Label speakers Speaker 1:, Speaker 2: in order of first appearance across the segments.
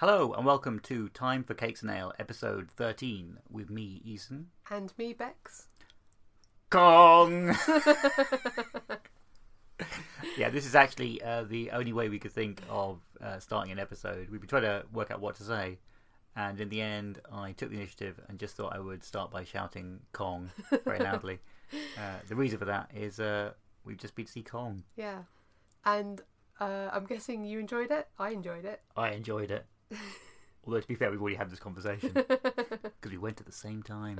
Speaker 1: Hello and welcome to Time for Cakes and Ale, episode 13, with me, Ethan.
Speaker 2: And me, Bex.
Speaker 1: Kong! yeah, this is actually uh, the only way we could think of uh, starting an episode. We've been trying to work out what to say, and in the end, I took the initiative and just thought I would start by shouting Kong very loudly. uh, the reason for that is uh, we've just been to see Kong.
Speaker 2: Yeah. And uh, I'm guessing you enjoyed it. I enjoyed it.
Speaker 1: I enjoyed it. Although, to be fair, we've already had this conversation because we went at the same time.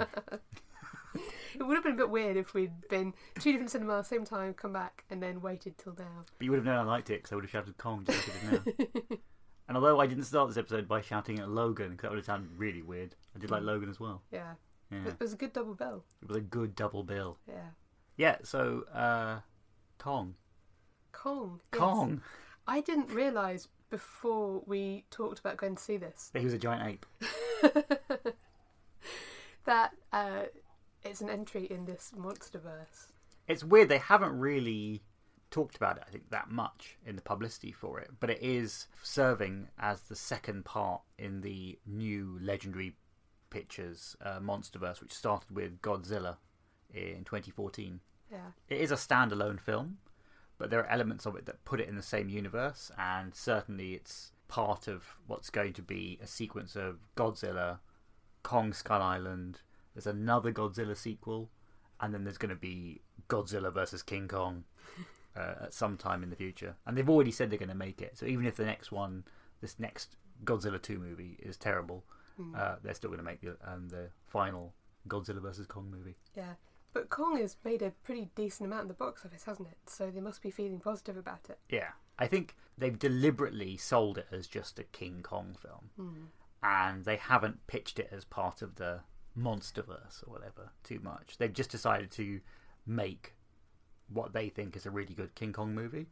Speaker 2: It would have been a bit weird if we'd been two different cinemas at the same time, come back, and then waited till now.
Speaker 1: But you would have known I liked it because I would have shouted Kong just like I did now. and although I didn't start this episode by shouting at Logan, because that would have sounded really weird, I did like Logan as well.
Speaker 2: Yeah.
Speaker 1: Yeah.
Speaker 2: It was a good double bill.
Speaker 1: It was a good double bill.
Speaker 2: Yeah.
Speaker 1: Yeah, so, uh, Kong.
Speaker 2: Kong. yes.
Speaker 1: Kong!
Speaker 2: I didn't realise before we talked about going to see this
Speaker 1: He was a giant ape.
Speaker 2: that uh, it's an entry in this monsterverse.
Speaker 1: It's weird, they haven't really talked about it, I think, that much in the publicity for it, but it is serving as the second part in the new Legendary Pictures uh, Monsterverse, which started with Godzilla in 2014.
Speaker 2: Yeah.
Speaker 1: it is a standalone film, but there are elements of it that put it in the same universe, and certainly it's part of what's going to be a sequence of Godzilla, Kong Skull Island. There's another Godzilla sequel, and then there's going to be Godzilla versus King Kong uh, at some time in the future. And they've already said they're going to make it. So even if the next one, this next Godzilla 2 movie, is terrible, uh, they're still going to make the, um, the final Godzilla versus Kong movie.
Speaker 2: Yeah. But Kong has made a pretty decent amount in the box office, hasn't it? So they must be feeling positive about it.
Speaker 1: Yeah, I think they've deliberately sold it as just a King Kong film, hmm. and they haven't pitched it as part of the MonsterVerse or whatever too much. They've just decided to make what they think is a really good King Kong movie,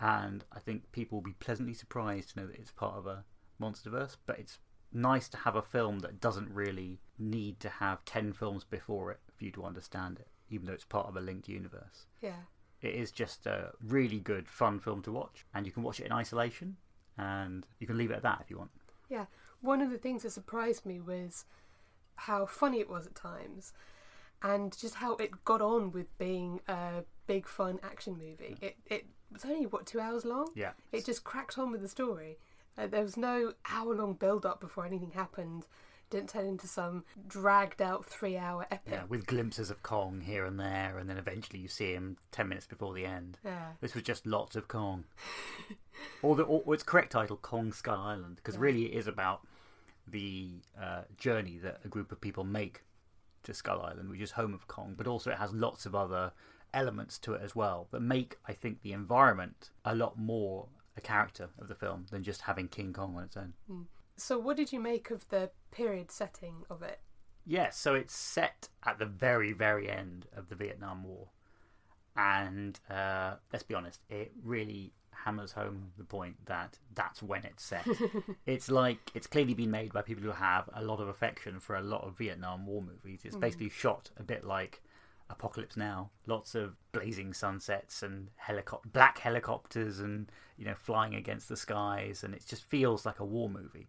Speaker 1: and I think people will be pleasantly surprised to know that it's part of a MonsterVerse. But it's nice to have a film that doesn't really need to have ten films before it for you to understand it, even though it's part of a linked universe.
Speaker 2: Yeah.
Speaker 1: It is just a really good, fun film to watch, and you can watch it in isolation, and you can leave it at that if you want.
Speaker 2: Yeah, one of the things that surprised me was how funny it was at times, and just how it got on with being a big fun action movie. It it was only what two hours long.
Speaker 1: Yeah.
Speaker 2: It just cracked on with the story. Uh, there was no hour long build up before anything happened. Didn't turn into some dragged out three hour epic.
Speaker 1: Yeah, with glimpses of Kong here and there, and then eventually you see him ten minutes before the end.
Speaker 2: Yeah.
Speaker 1: This was just lots of Kong. or the or its correct title, Kong Skull Island, because really it is about the uh, journey that a group of people make to Skull Island, which is home of Kong, but also it has lots of other elements to it as well that make, I think, the environment a lot more a character of the film than just having King Kong on its own.
Speaker 2: So, what did you make of the period setting of it?
Speaker 1: Yes, so it's set at the very, very end of the Vietnam War. And uh, let's be honest, it really hammers home the point that that's when it's set. it's like it's clearly been made by people who have a lot of affection for a lot of Vietnam War movies. It's basically shot a bit like Apocalypse Now. Lots of blazing sunsets and helicop- black helicopters and you know flying against the skies, and it just feels like a war movie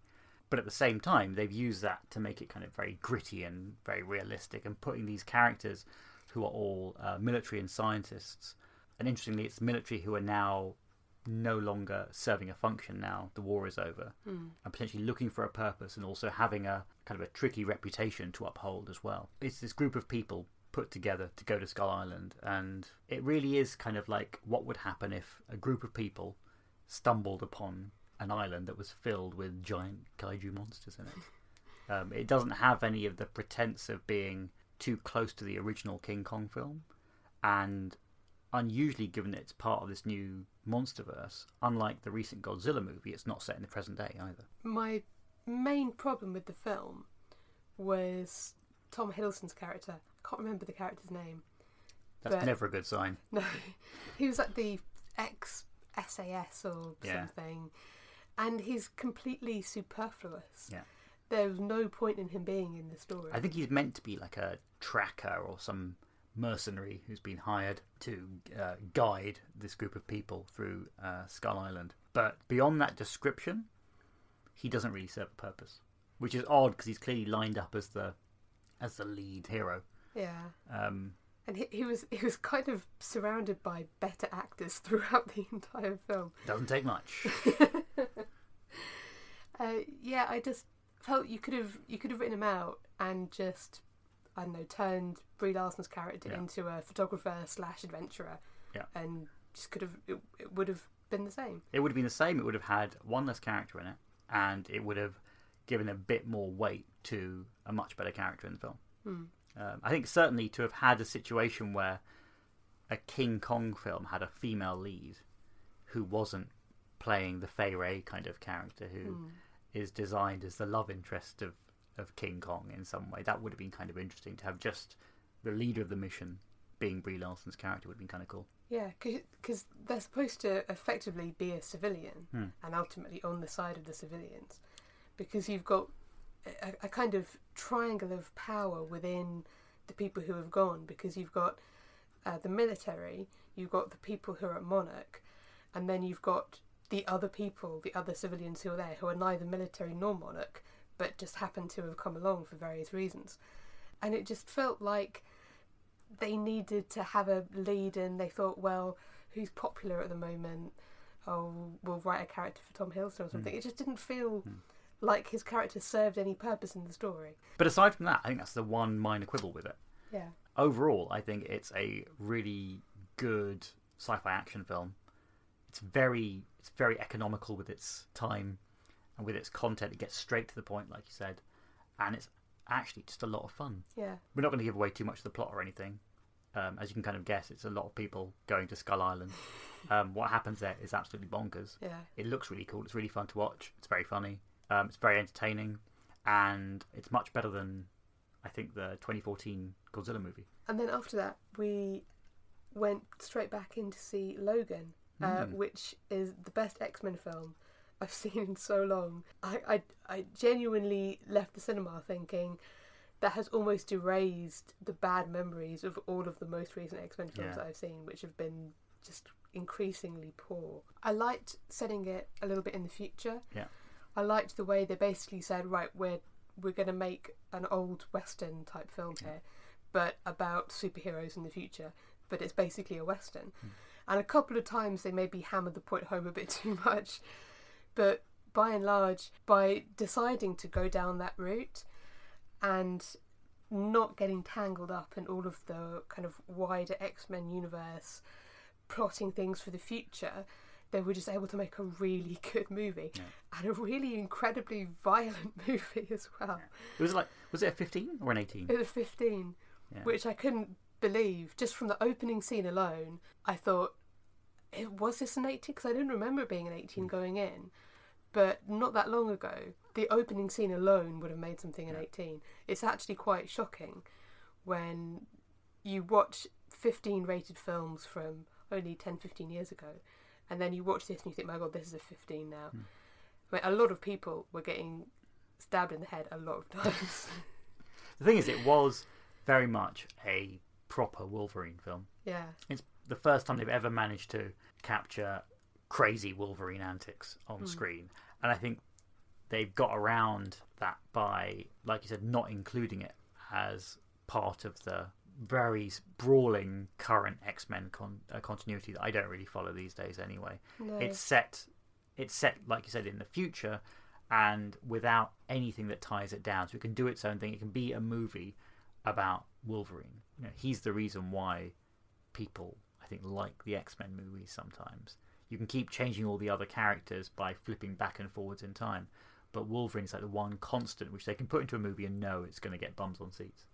Speaker 1: but at the same time they've used that to make it kind of very gritty and very realistic and putting these characters who are all uh, military and scientists and interestingly it's military who are now no longer serving a function now the war is over and potentially looking for a purpose and also having a kind of a tricky reputation to uphold as well. It's this group of people put together to go to skull island and it really is kind of like what would happen if a group of people stumbled upon an island that was filled with giant kaiju monsters in it. Um, it doesn't have any of the pretense of being too close to the original King Kong film, and unusually, given that it's part of this new MonsterVerse, unlike the recent Godzilla movie, it's not set in the present day either.
Speaker 2: My main problem with the film was Tom Hiddleston's character. I can't remember the character's name.
Speaker 1: That's
Speaker 2: But-
Speaker 1: never a good sign.
Speaker 2: No, he was like the ex SAS or
Speaker 1: Yeah.
Speaker 2: something, and he's completely superfluous.
Speaker 1: Yeah.
Speaker 2: There was no point in him being in the story.
Speaker 1: I think he's meant to be like a tracker or some mercenary who's been hired to uh, guide this group of people through uh, Skull Island. But beyond that description, he doesn't really serve a purpose, which is odd because he's clearly lined up as the as the lead hero.
Speaker 2: Yeah.
Speaker 1: Um,
Speaker 2: And he, he was he was kind of surrounded by better actors throughout the entire film.
Speaker 1: doesn't take much.
Speaker 2: Uh, yeah, I just felt you could have you could have written him out and just I don't know turned Brie Larson's character
Speaker 1: Yeah.
Speaker 2: into a photographer slash adventurer.
Speaker 1: Yeah.
Speaker 2: And just could have it, it would have been the same.
Speaker 1: it would have been the same. It would have had one less character in it, and it would have given a bit more weight to a much better character in the film.
Speaker 2: Hmm.
Speaker 1: Um, I think certainly to have had a situation where a King Kong film had a female lead who wasn't playing the Fay Wray kind of character who is
Speaker 2: Hmm.
Speaker 1: designed as the love interest of, of King Kong in some way. That would have been kind of interesting to have just the leader of the mission being Brie Larson's character would have been kind of cool.
Speaker 2: Yeah, because they're supposed to effectively be a civilian
Speaker 1: Hmm.
Speaker 2: and ultimately on the side of the civilians, because you've got a, a kind of triangle of power within the people who have gone. Because you've got uh, the military, you've got the people who are at Monarch, and then you've got the other people, the other civilians who are there, who are neither military nor Monarch, but just happen to have come along for various reasons. And it just felt like they needed to have a lead and they thought, well, who's popular at the moment? Oh, we'll write a character for Tom Hiddleston or something. It just didn't feel like his character served any purpose in the story.
Speaker 1: But aside from that, I think that's the one minor quibble with it.
Speaker 2: Yeah.
Speaker 1: overall, I think it's a really good sci-fi action film. It's very it's very economical with its time and with its content. It gets straight to the point, like you said, and it's actually just a lot of fun.
Speaker 2: Yeah.
Speaker 1: We're not going to give away too much of the plot or anything. Um, as you can kind of guess, it's a lot of people going to Skull Island. Um, what happens there is absolutely bonkers.
Speaker 2: Yeah.
Speaker 1: It looks really cool. It's really fun to watch. It's very funny. Um, it's very entertaining, and it's much better than I think the 2014 Godzilla movie.
Speaker 2: And then after that, we went straight back in to see Logan, uh,
Speaker 1: Mm.
Speaker 2: which is the best X Men film I've seen in so long. I, I, I genuinely left the cinema thinking that has almost erased the bad memories of all of the most recent X Men films
Speaker 1: Yeah.
Speaker 2: that I've seen, which have been just increasingly poor. I liked setting it a little bit in the future.
Speaker 1: Yeah.
Speaker 2: I liked the way they basically said, right, we're we're going to make an old western type film here, but about superheroes in the future. But it's basically a western. Hmm. And a couple of times they maybe hammered the point home a bit too much. But by and large, by deciding to go down that route and not getting tangled up in all of the kind of wider X Men universe, plotting things for the future, they were just able to make a really good movie and a really incredibly violent movie as well.
Speaker 1: It was like, was it a 15 or an 18?
Speaker 2: It was 15,
Speaker 1: Yeah.
Speaker 2: which I couldn't believe. Just from the opening scene alone, I thought, it, was this an 18? Because I didn't remember it being an 18 mm. going in. But not that long ago, the opening scene alone would have made something an 18. It's actually quite shocking when you watch 15 rated films from only 10, 15 years ago, and then you watch this and you think, my god, this is a 15 now. Hmm. I mean, a lot of people were getting stabbed in the head a lot of times.
Speaker 1: The thing is, it was very much a proper Wolverine film.
Speaker 2: yeah.
Speaker 1: It's the first time they've ever managed to capture crazy Wolverine antics on hmm. screen. And I think they've got around that by, like you said, not including it as part of the very brawling current X Men con- uh, continuity that I don't really follow these days anyway.
Speaker 2: No.
Speaker 1: It's set, it's set like you said in the future, and without anything that ties it down. So it can do its own thing. It can be a movie about Wolverine. You know, he's the reason why people I think like the X Men movies sometimes. You can keep changing all the other characters by flipping back and forwards in time, but Wolverine's like the one constant which they can put into a movie and know it's going to get bums on seats.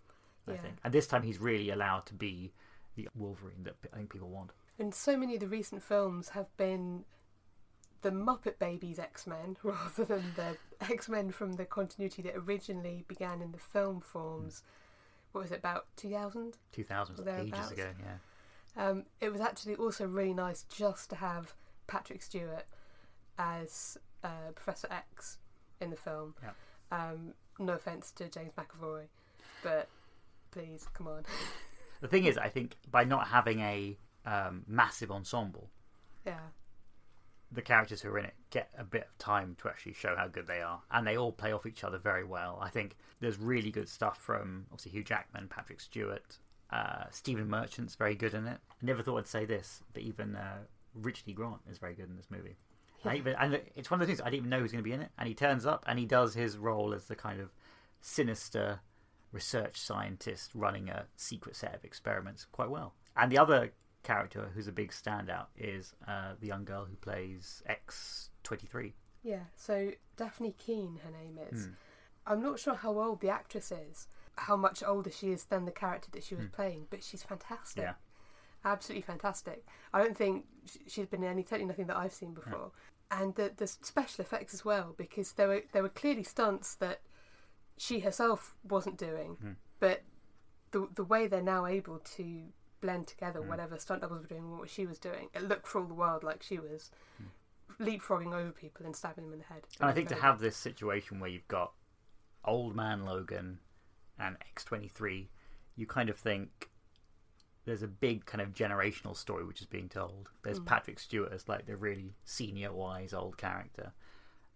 Speaker 1: I
Speaker 2: Yeah.
Speaker 1: think, and this time he's really allowed to be the Wolverine that I think people want.
Speaker 2: And so many of the recent films have been the Muppet Babies X Men rather than the X Men from the continuity that originally began in the film forms. What was it, about 2000?
Speaker 1: 2000 ages ago, yeah.
Speaker 2: Um, it was actually also really nice just to have Patrick Stewart as uh, Professor X in the film.
Speaker 1: Yeah.
Speaker 2: Um, no offense to James McAvoy, but please, come on.
Speaker 1: The thing is, I think by not having a um, massive ensemble,
Speaker 2: yeah.
Speaker 1: the characters who are in it get a bit of time to actually show how good they are, and they all play off each other very well. I think there's really good stuff from obviously Hugh Jackman, Patrick Stewart, uh, Stephen Merchant's very good in it. I never thought I'd say this, but even uh, Richard E. Grant is very good in this movie. I even, and it's one of the things I didn't even know he was going to be in it, and he turns up and he does his role as the kind of sinister research scientist running a secret set of experiments quite well. And the other character who's a big standout is uh, the young girl who plays X twenty three.
Speaker 2: Yeah, so Dafne Keen, her name is.
Speaker 1: Hmm.
Speaker 2: I'm not sure how old the actress is, how much older she is than the character that she was
Speaker 1: Hmm.
Speaker 2: playing, but she's fantastic.
Speaker 1: Yeah.
Speaker 2: Absolutely fantastic. I don't think she's been in any, certainly nothing that I've seen before. And the, the special effects as well, because there were, there were clearly stunts that she herself wasn't doing,
Speaker 1: Hmm.
Speaker 2: but the, the way they're now able to blend together
Speaker 1: Hmm.
Speaker 2: whatever stunt doubles were doing and what she was doing, it looked for all the world like she was leapfrogging over people and stabbing them in the head.
Speaker 1: And I think to have this situation where you've got old man Logan and X23, you kind of think there's a big kind of generational story which is being told. There's Patrick Stewart as like the really senior, wise old character.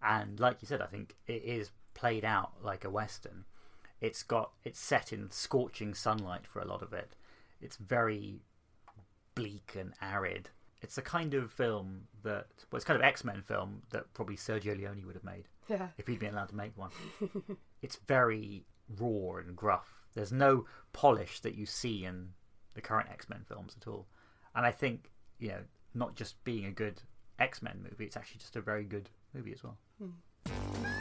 Speaker 1: And like you said, I think it is played out like a western. It's got it's set in scorching sunlight for a lot of it. It's very bleak and arid. It's the kind of film that well, it's kind of X Men film that probably Sergio Leone would have made
Speaker 2: Yeah.
Speaker 1: if he'd been allowed to make one. it's very raw and gruff. There's no polish that you see in the current X Men films at all. And I think, you know, not just being a good X Men movie, it's actually just a very good movie as well. Hmm.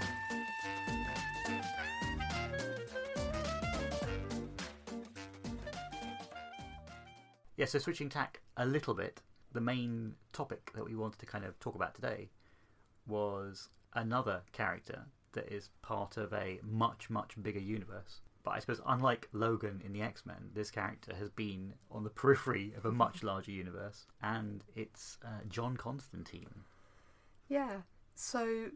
Speaker 1: Yeah, so switching tack a little bit, the main topic that we wanted to kind of talk about today was another character that is part of a much, much bigger universe. But I suppose, unlike Logan in the X Men, this character has been on the periphery of a much larger universe, and it's uh, John Constantine.
Speaker 2: Yeah. So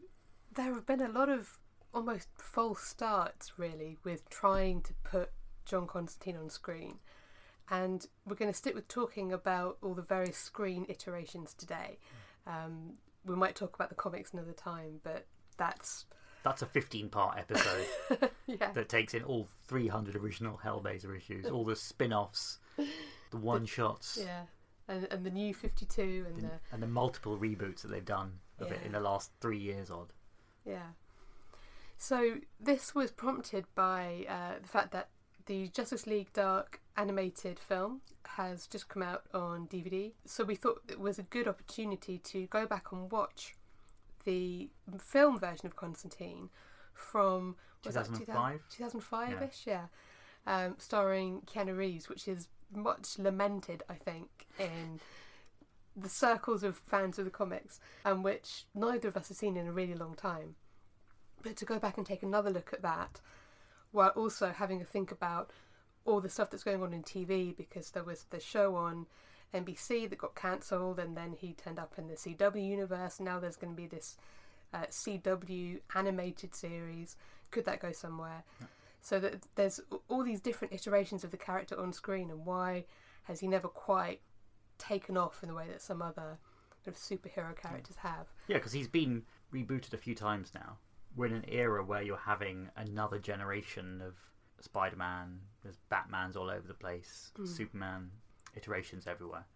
Speaker 2: there have been a lot of almost false starts, really, with trying to put John Constantine on screen. And we're going to stick with talking about all the various screen iterations today. Um, we might talk about the comics another time, but that's
Speaker 1: That's a 15 part episode
Speaker 2: yeah,
Speaker 1: that takes in all 300 original Hellblazer issues, all the spin offs, the one shots,
Speaker 2: yeah, and and the new Fifty Two and
Speaker 1: and,
Speaker 2: the
Speaker 1: and the multiple reboots that they've done of it in the last three years odd.
Speaker 2: Yeah. So this was prompted by uh, the fact that the Justice League Dark animated film has just come out on DVD. So we thought it was a good opportunity to go back and watch the film version of Constantine from
Speaker 1: 2005?
Speaker 2: 2005 ish, yeah. Um, starring Keanu Reeves, which is much lamented, I think, in the circles of fans of the comics, and which neither of us have seen in a really long time. But to go back and take another look at that, while also having a think about all the stuff that's going on in TV, because there was the show on NBC that got cancelled, and then he turned up in the CW universe. Now there's going to be this uh, CW animated series. Could that go somewhere? So that there's all these different iterations of the character on screen, and why has he never quite taken off in the way that some other sort of superhero characters have?
Speaker 1: Yeah, because he's been rebooted a few times now. We're in an era where you're having another generation of Spider Man, there's Batman's all over the place, Superman iterations everywhere.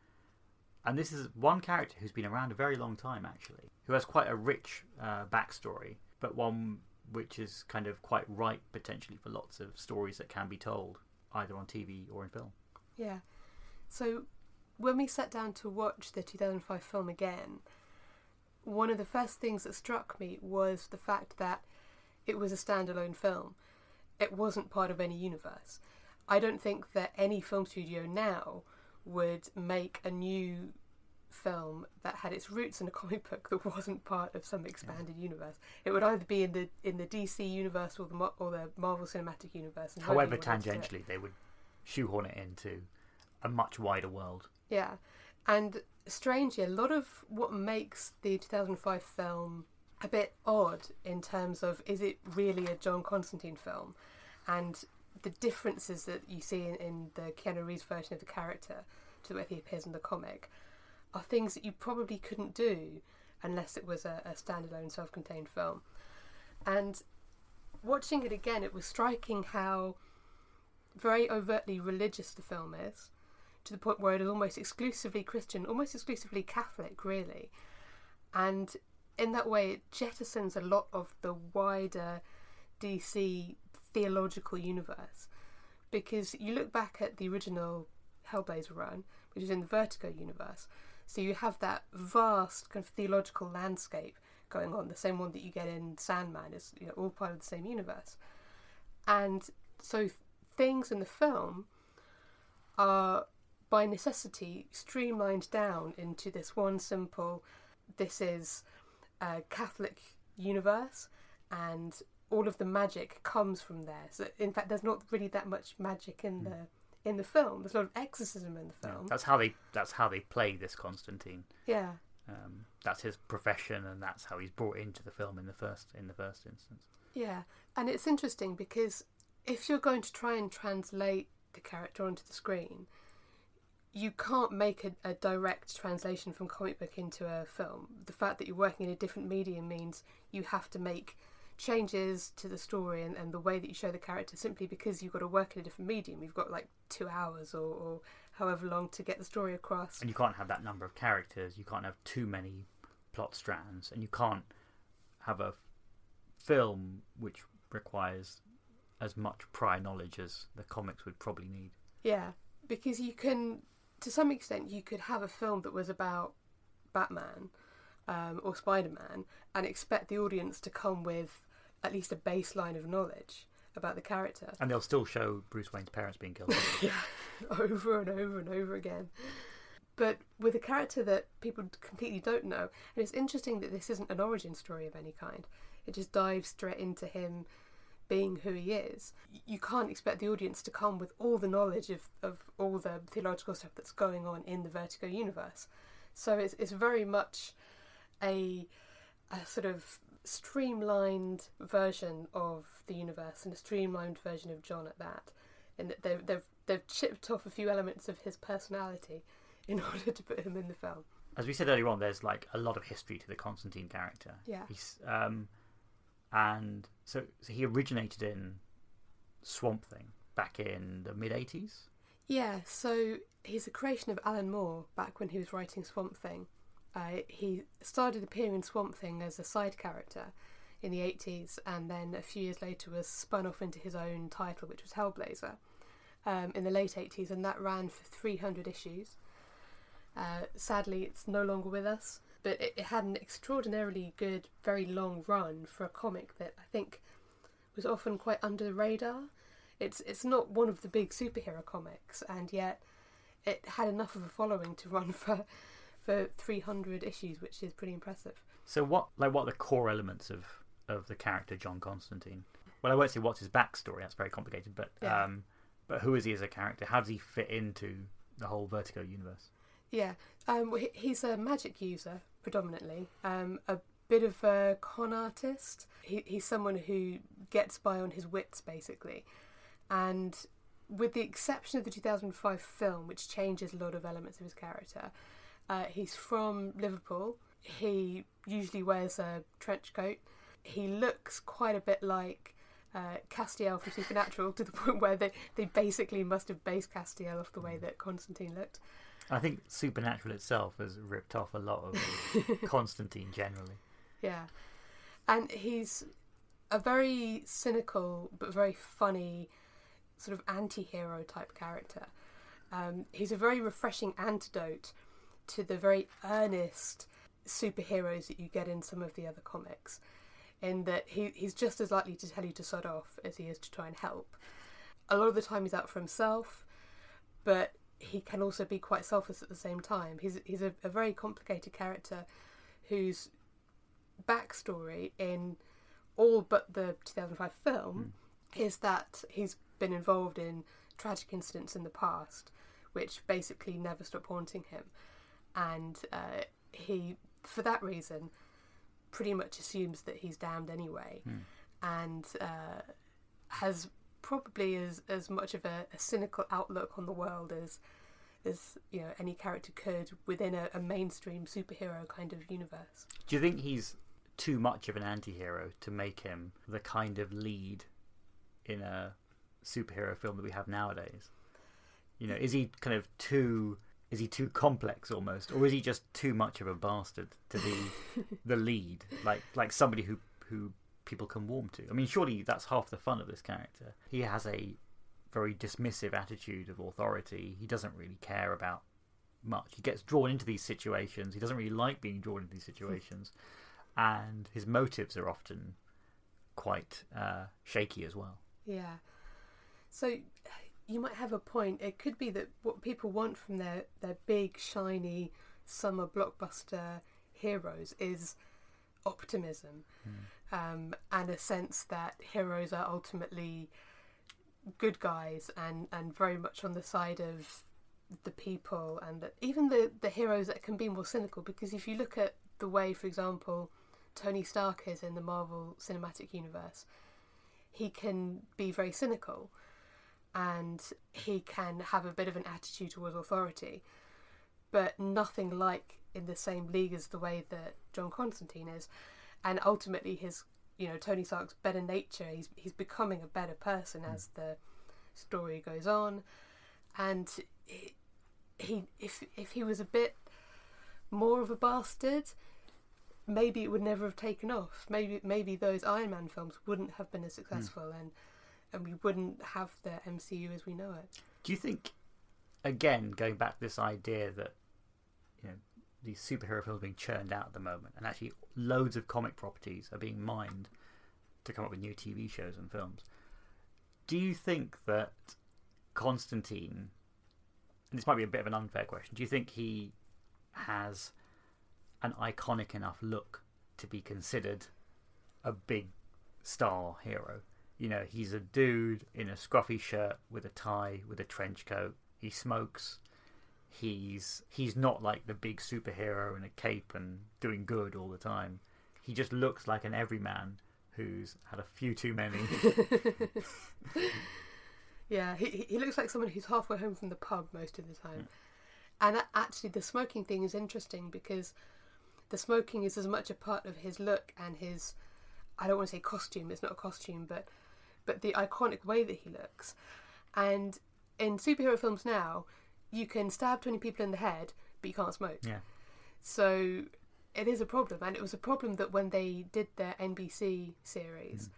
Speaker 1: And this is one character who's been around a very long time, actually, who has quite a rich uh, backstory, but one which is kind of quite ripe potentially for lots of stories that can be told, either on TV or in film.
Speaker 2: Yeah. So when we sat down to watch the 2005 film again, one of the first things that struck me was the fact that it was a standalone film. It wasn't part of any universe. I don't think that any film studio now would make a new film that had its roots in a comic book that wasn't part of some expanded universe. It would either be in the in the DC universe or the or the Marvel Cinematic Universe. and
Speaker 1: However,
Speaker 2: would want to do it.
Speaker 1: tangentially, they would shoehorn it into a much wider world.
Speaker 2: Yeah, and strangely, a lot of what makes the 2005 film a bit odd in terms of is it really a John Constantine film, and the differences that you see in, in the Keanu Reeves version of the character to the way he appears in the comic are things that you probably couldn't do unless it was a, a standalone self contained film. And watching it again, it was striking how very overtly religious the film is, to the point where it is almost exclusively Christian, almost exclusively Catholic, really. And in that way, it jettisons a lot of the wider DC theological universe. Because you look back at the original Hellblazer run, which is in the Vertigo universe, so you have that vast kind of theological landscape going on, the same one that you get in Sandman, is you know, all part of the same universe. And so things in the film are by necessity streamlined down into this one simple this is a Catholic universe and all of the magic comes from there. So in fact there's not really that much magic in the in the film. There's a lot of exorcism in the
Speaker 1: Yeah,
Speaker 2: film.
Speaker 1: that's how they that's how they play this Constantine.
Speaker 2: Yeah.
Speaker 1: Um, that's his profession, and that's how he's brought into the film in the first in the first instance.
Speaker 2: Yeah. And it's interesting because if you're going to try and translate the character onto the screen, you can't make a, a direct translation from comic book into a film. The fact that you're working in a different medium means you have to make changes to the story and, and the way that you show the character simply because you've got to work in a different medium. You've got like two hours or, or however long to get the story across.
Speaker 1: And you can't have that number of characters. You can't have too many plot strands, and you can't have a film which requires as much prior knowledge as the comics would probably need.
Speaker 2: Yeah, because you can, to some extent, you could have a film that was about Batman um, or Spider Man and expect the audience to come with at least a baseline of knowledge about the character.
Speaker 1: And they'll still show Bruce Wayne's parents being killed.
Speaker 2: yeah, over and over and over again. But with a character that people completely don't know, and it's interesting that this isn't an origin story of any kind. It just dives straight into him being who he is. You can't expect the audience to come with all the knowledge of, of all the theological stuff that's going on in the Vertigo universe. So it's it's very much a a sort of streamlined version of the universe and a streamlined version of John at that. And they've they've they've chipped off a few elements of his personality in order to put him in the film.
Speaker 1: As we said earlier on, there's like a lot of history to the Constantine character.
Speaker 2: Yeah.
Speaker 1: He's um, and so, so he originated in Swamp Thing back in the mid '80s.
Speaker 2: Yeah, so he's a creation of Alan Moore back when he was writing Swamp Thing. Uh, he started appearing in Swamp Thing as a side character in the 80s and then a few years later was spun off into his own title, which was Hellblazer, um, in the late 80s, and that ran for 300 issues. Uh, sadly, it's no longer with us, but it, it had an extraordinarily good, very long run for a comic that I think was often quite under the radar. It's it's not one of the big superhero comics, and yet it had enough of a following to run for for 300 issues, which is pretty impressive.
Speaker 1: So what like what are the core elements of of the character John Constantine? Well, I won't say what's his backstory. That's very complicated. But
Speaker 2: Yeah.
Speaker 1: um, but who is he as a character? How does he fit into the whole Vertigo universe?
Speaker 2: Yeah, um, he's a magic user predominantly, um, a bit of a con artist. He, he's someone who gets by on his wits, basically. And with the exception of the 2005 film, which changes a lot of elements of his character, uh, he's from Liverpool. He usually wears a trench coat. He looks quite a bit like uh, Castiel from Supernatural to the point where they, they basically must have based Castiel off the way that Constantine looked.
Speaker 1: I think Supernatural itself has ripped off a lot of Constantine generally.
Speaker 2: Yeah. And he's a very cynical but very funny sort of anti hero type character. Um, he's a very refreshing antidote to the very earnest superheroes that you get in some of the other comics, in that he, he's just as likely to tell you to sod off as he is to try and help. A lot of the time he's out for himself, but he can also be quite selfless at the same time. He's, he's a, a very complicated character whose backstory in all but the 2005 film is that he's been involved in tragic incidents in the past, which basically never stop haunting him, and uh, he, for that reason, pretty much assumes that he's damned anyway, and uh, has probably as as much of a, a cynical outlook on the world as as you know any character could within a, a mainstream superhero kind of universe.
Speaker 1: Do you think he's too much of an anti-hero to make him the kind of lead in a superhero film that we have nowadays? You know, is he kind of too is he too complex almost, or is he just too much of a bastard to be the lead, like like somebody who who people can warm to? I mean, surely that's half the fun of this character. He has a very dismissive attitude of authority. He doesn't really care about much. He gets drawn into these situations. He doesn't really like being drawn into these situations, and his motives are often quite uh, shaky as well.
Speaker 2: Yeah. So you might have a point. It could be that what people want from their, their big, shiny summer blockbuster heroes is optimism
Speaker 1: Hmm.
Speaker 2: Um, and a sense that heroes are ultimately good guys and, and very much on the side of the people and that even the, the heroes that can be more cynical because if you look at the way, for example, Tony Stark is in the Marvel Cinematic Universe, he can be very cynical and he can have a bit of an attitude towards authority, but nothing like in the same league as the way that John Constantine is. And ultimately, his you know Tony Stark's better nature, he's he's becoming a better person hmm. as the story goes on, and he, he if if he was a bit more of a bastard, maybe it would never have taken off. Maybe maybe those Iron Man films wouldn't have been as hmm. successful, and and we wouldn't have the MCU as we know it.
Speaker 1: Do you think, again, going back to this idea that you know these superhero films being churned out at the moment, and actually loads of comic properties are being mined to come up with new TV shows and films? Do you think that Constantine, and this might be a bit of an unfair question, do you think he has an iconic enough look to be considered a big star hero? You know, he's a dude in a scruffy shirt with a tie, with a trench coat. He smokes. He's he's not like the big superhero in a cape and doing good all the time. He just looks like an everyman who's had a few too many.
Speaker 2: Yeah, he he- he looks like someone who's halfway home from the pub most of the time. And actually, the smoking thing is interesting because the smoking is as much a part of his look and his I don't want to say costume, it's not a costume, but but the iconic way that he looks. And in superhero films now, you can stab 20 people in the head, but you can't smoke.
Speaker 1: yeah.
Speaker 2: So it is a problem, and it was a problem that when they did their NBC series, mm.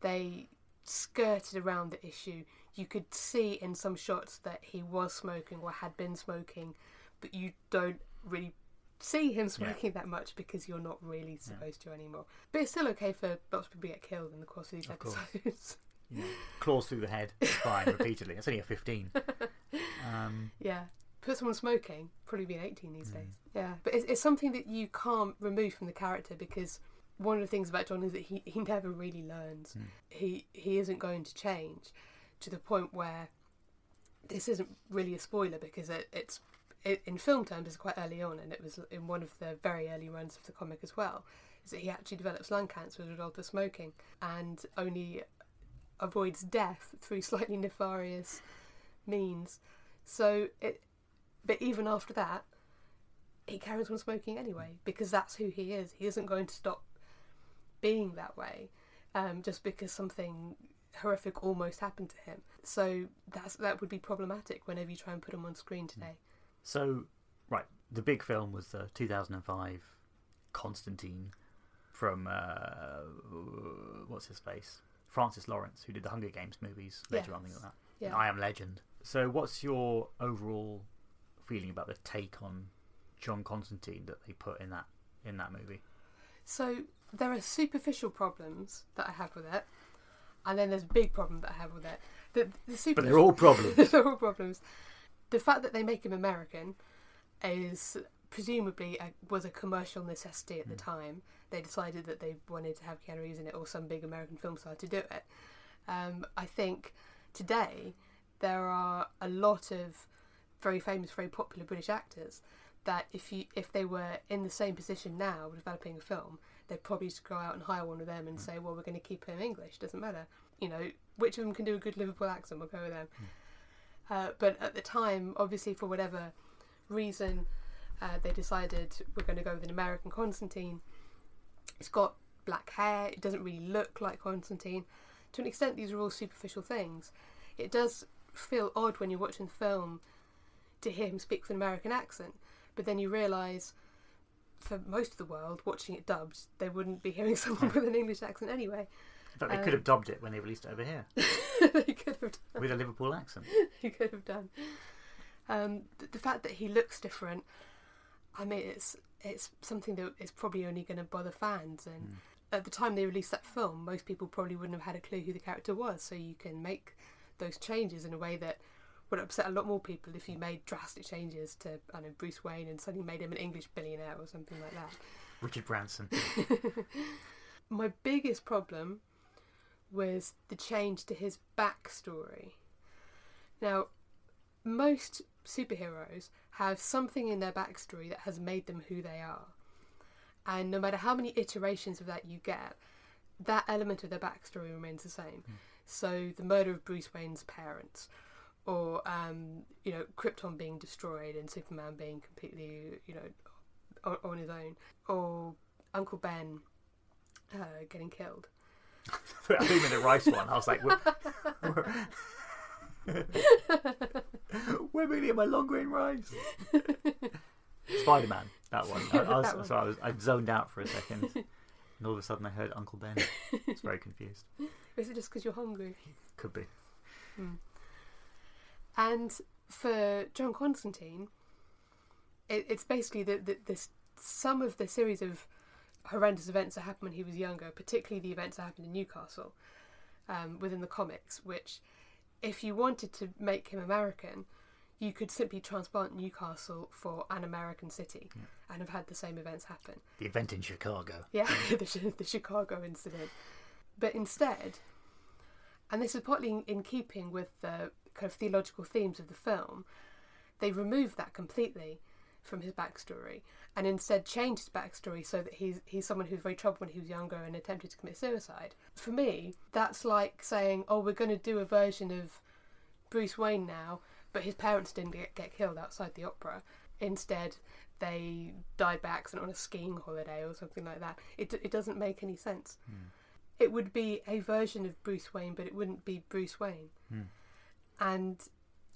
Speaker 2: they skirted around the issue. You could see in some shots that he was smoking or had been smoking, but you don't really see him smoking that much because you're not really supposed to anymore. But it's still okay for lots of people to get killed in the course of these
Speaker 1: Of
Speaker 2: episodes.
Speaker 1: You know, claws through the head, fine, repeatedly. It's only a 15. Um,
Speaker 2: Yeah. Put someone smoking, probably be an 18 these days. Yeah. But it's, it's something that you can't remove from the character because one of the things about John is that he, he never really learns. He he isn't going to change to the point where this isn't really a spoiler because it, it's it, in film terms it's quite early on and it was in one of the very early runs of the comic as well is that he actually develops lung cancer as a result of smoking and only avoids death through slightly nefarious means. So it but even after that he carries on smoking anyway because that's who he is. He isn't going to stop being that way um, just because something horrific almost happened to him. So that's that would be problematic whenever you try and put him on screen today.
Speaker 1: So, right, the big film was the 2005 Constantine from, uh, what's his face? Francis Lawrence, who did the Hunger Games movies later on,
Speaker 2: Yes.
Speaker 1: things like that.
Speaker 2: yeah
Speaker 1: I Am Legend. So, what's your overall feeling about the take on John Constantine that they put in that in that movie?
Speaker 2: So there are superficial problems that I have with it, and then there's a big problem that I have with it. The, the super-
Speaker 1: But they're all problems.
Speaker 2: they're all problems. The fact that they make him American is presumably a, was a commercial necessity at the time. They decided that they wanted to have Keanu Reeves in it, or some big American film star to do it. Um, I think today there are a lot of very famous, very popular British actors that if you if they were in the same position now developing a film, they'd probably just go out and hire one of them and say, well, we're going to keep him English. Doesn't matter. You know, which of them can do a good Liverpool accent? We'll go with them. Uh, but at the time, obviously, for whatever reason, uh, they decided we're going to go with an American Constantine. It's got black hair. It doesn't really look like Constantine. To an extent, these are all superficial things. It does feel odd when you're watching the film to hear him speak with an American accent, but then you realise, for most of the world, watching it dubbed, they wouldn't be hearing someone with an English accent anyway.
Speaker 1: In fact, they
Speaker 2: Um,
Speaker 1: could have dubbed it when they released it over here
Speaker 2: they could have done.
Speaker 1: with a Liverpool accent.
Speaker 2: He could have done. Um, the, the fact that he looks different, I mean, it's it's something that is probably only going to bother fans. And mm. at the time they released that film, most people probably wouldn't have had a clue who the character was. So you can make those changes in a way that would upset a lot more people if you made drastic changes to, I don't know, Bruce Wayne and suddenly made him an English billionaire or something like that.
Speaker 1: Richard Branson.
Speaker 2: My biggest problem was the change to his backstory. Now, most superheroes have something in their backstory that has made them who they are. And no matter how many iterations of that you get, that element of their backstory remains the same. So, the murder of Bruce Wayne's parents, or, um, you know, Krypton being destroyed and Superman being completely, you know, on, on his own, or Uncle Ben uh, getting killed.
Speaker 1: I think in the rice one. I was like, we're, we're really at my long grain rice. Spider Man, that one. I, I was,
Speaker 2: That one.
Speaker 1: So I was I zoned out for a second, and all of a sudden I heard Uncle Ben. I was very confused.
Speaker 2: Is it just because you're hungry?
Speaker 1: Could be.
Speaker 2: And for John Constantine, it, it's basically the, the, this some of the series of horrendous events that happened when he was younger, particularly the events that happened in Newcastle um, within the comics, which, if you wanted to make him American, you could simply transplant Newcastle for an American city and have had the same events happen.
Speaker 1: The event in Chicago.
Speaker 2: Yeah, the, the Chicago incident. But instead, and this is partly in, in keeping with the kind of theological themes of the film, they removed that completely from his backstory and instead changed his backstory so that he's he's someone who's very troubled when he was younger and attempted to commit suicide. For me, that's like saying, "Oh, we're going to do a version of Bruce Wayne now, but his parents didn't get, get killed outside the opera. Instead, they died by accident on a skiing holiday or something like that. It, it doesn't make any sense. Hmm. It would be a version of Bruce Wayne, but it wouldn't be Bruce Wayne. Hmm. And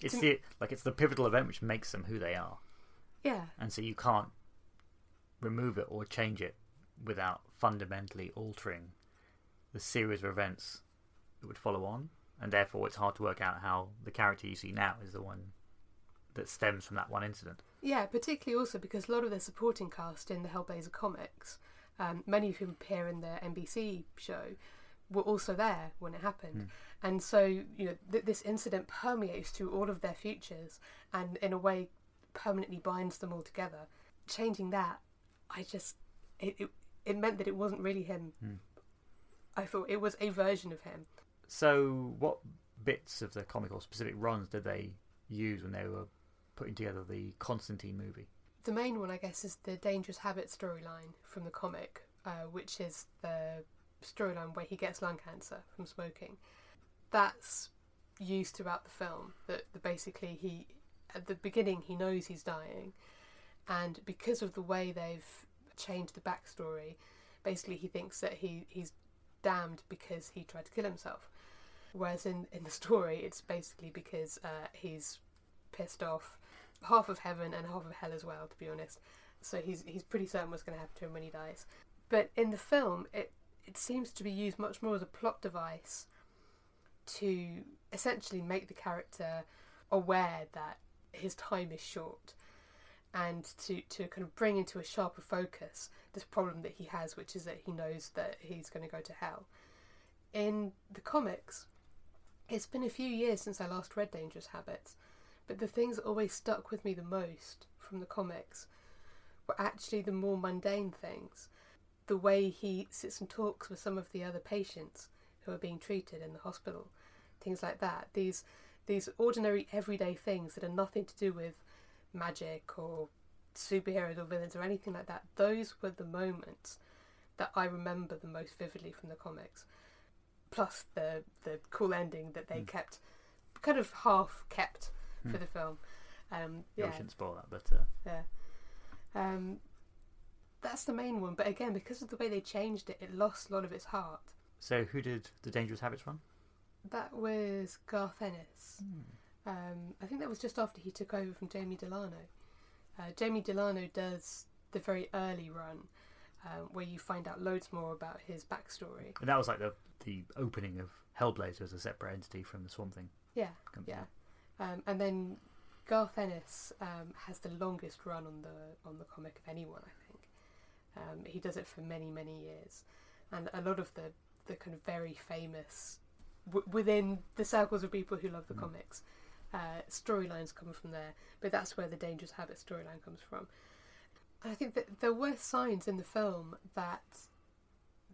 Speaker 1: It's the like it's the pivotal event which makes them who they are,
Speaker 2: yeah,
Speaker 1: and so you can't remove it or change it without fundamentally altering the series of events that would follow on, and therefore it's hard to work out how the character you see now is the one that stems from that one incident.
Speaker 2: yeah, particularly also because a lot of the supporting cast in the Hellblazer comics, um, many of whom appear in the NBC show, were also there when it happened. And so, you know, th- this incident permeates through all of their futures and in a way permanently binds them all together. Changing that, I just, it, it, it meant that it wasn't really him. I thought it was a version of him.
Speaker 1: So, what bits of the comic or specific runs did they use when they were putting together the Constantine movie?
Speaker 2: The main one, I guess, is the Dangerous Habit storyline from the comic, uh, which is the storyline where he gets lung cancer from smoking. That's used throughout the film. That, that basically he, at the beginning, he knows he's dying, and because of the way they've changed the backstory, basically he thinks that he he's damned because he tried to kill himself. Whereas in, in the story, it's basically because uh, he's pissed off half of heaven and half of hell as well, to be honest. So he's he's pretty certain what's going to happen to him when he dies. But in the film, it it seems to be used much more as a plot device to essentially make the character aware that his time is short and to, to kind of bring into a sharper focus this problem that he has, which is that he knows that he's going to go to hell. In the comics, it's been a few years since I last read Dangerous Habits, but the things that always stuck with me the most from the comics were actually the more mundane things. The way he sits and talks with some of the other patients who are being treated in the hospital, things like that. These these ordinary everyday things that are nothing to do with magic or superheroes or villains or anything like that. Those were the moments that I remember the most vividly from the comics. Plus the the cool ending that they kept kind of half kept for the film. Um,
Speaker 1: Yeah,
Speaker 2: yeah,
Speaker 1: we shouldn't spoil that, but uh,
Speaker 2: yeah. Um, that's the main one. But again, because of the way they changed it, it lost a lot of its heart.
Speaker 1: so who did the Dangerous Habits run?
Speaker 2: That was Garth Ennis. Um, I think that was just after he took over from Jamie Delano. Uh, Jamie Delano does the very early run, um, where you find out loads more about his backstory.
Speaker 1: And that was like the the opening of Hellblazer as a separate entity from the Swamp Thing.
Speaker 2: Yeah,
Speaker 1: company.
Speaker 2: yeah. Um, and then Garth Ennis um, has the longest run on the on the comic of anyone, I think. Um, he does it for many many years, and a lot of the the kind of very famous w- within the circles of people who love the
Speaker 1: Mm.
Speaker 2: comics uh, storylines come from there. But that's where the Dangerous Habit storyline comes from. And I think that there were signs in the film that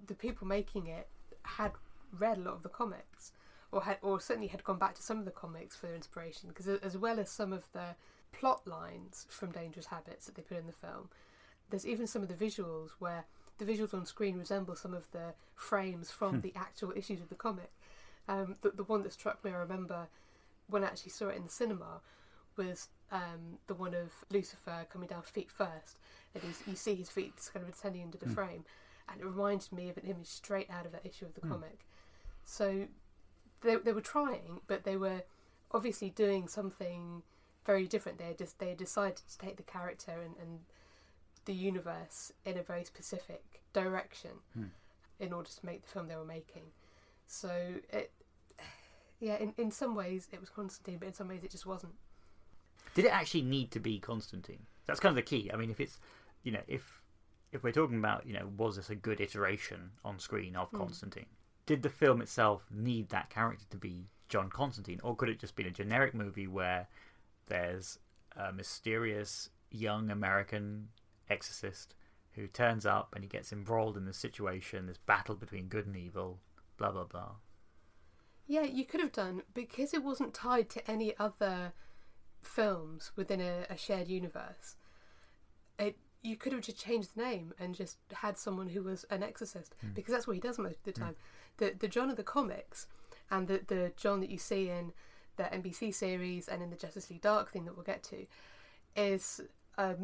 Speaker 2: the people making it had read a lot of the comics or had or certainly had gone back to some of the comics for their inspiration because as well as some of the plot lines from Dangerous Habits that they put in the film there's even some of the visuals where the visuals on screen resemble some of the frames from the actual issues of the comic um, the, the one that struck me I remember when I actually saw it in the cinema was um, the one of Lucifer coming down feet first and he's, you see his feet kind of descending into the frame and it reminded me of an image straight out of that issue of the comic so they, they were trying, but they were obviously doing something very different. They had just they had decided to take the character and, and the universe in a very specific direction in order to make the film they were making. So it, yeah, in, in some ways it was Constantine, but in some ways it just wasn't.
Speaker 1: Did it actually need to be Constantine? That's kind of the key. I mean, if it's, you know, if if we're talking about, you know, was this a good iteration on screen of hmm. Constantine? Did the film itself need that character to be John Constantine, or could it just be a generic movie where there's a mysterious young American exorcist who turns up and he gets embroiled in this situation, this battle between good and evil, blah blah blah.
Speaker 2: Yeah, you could have done because it wasn't tied to any other films within a, a shared universe. It you could have just changed the name and just had someone who was an exorcist hmm. because that's what he does most of the hmm. time. The the John of the comics and the the John that you see in the NBC series and in the Justice League Dark thing that we'll get to is a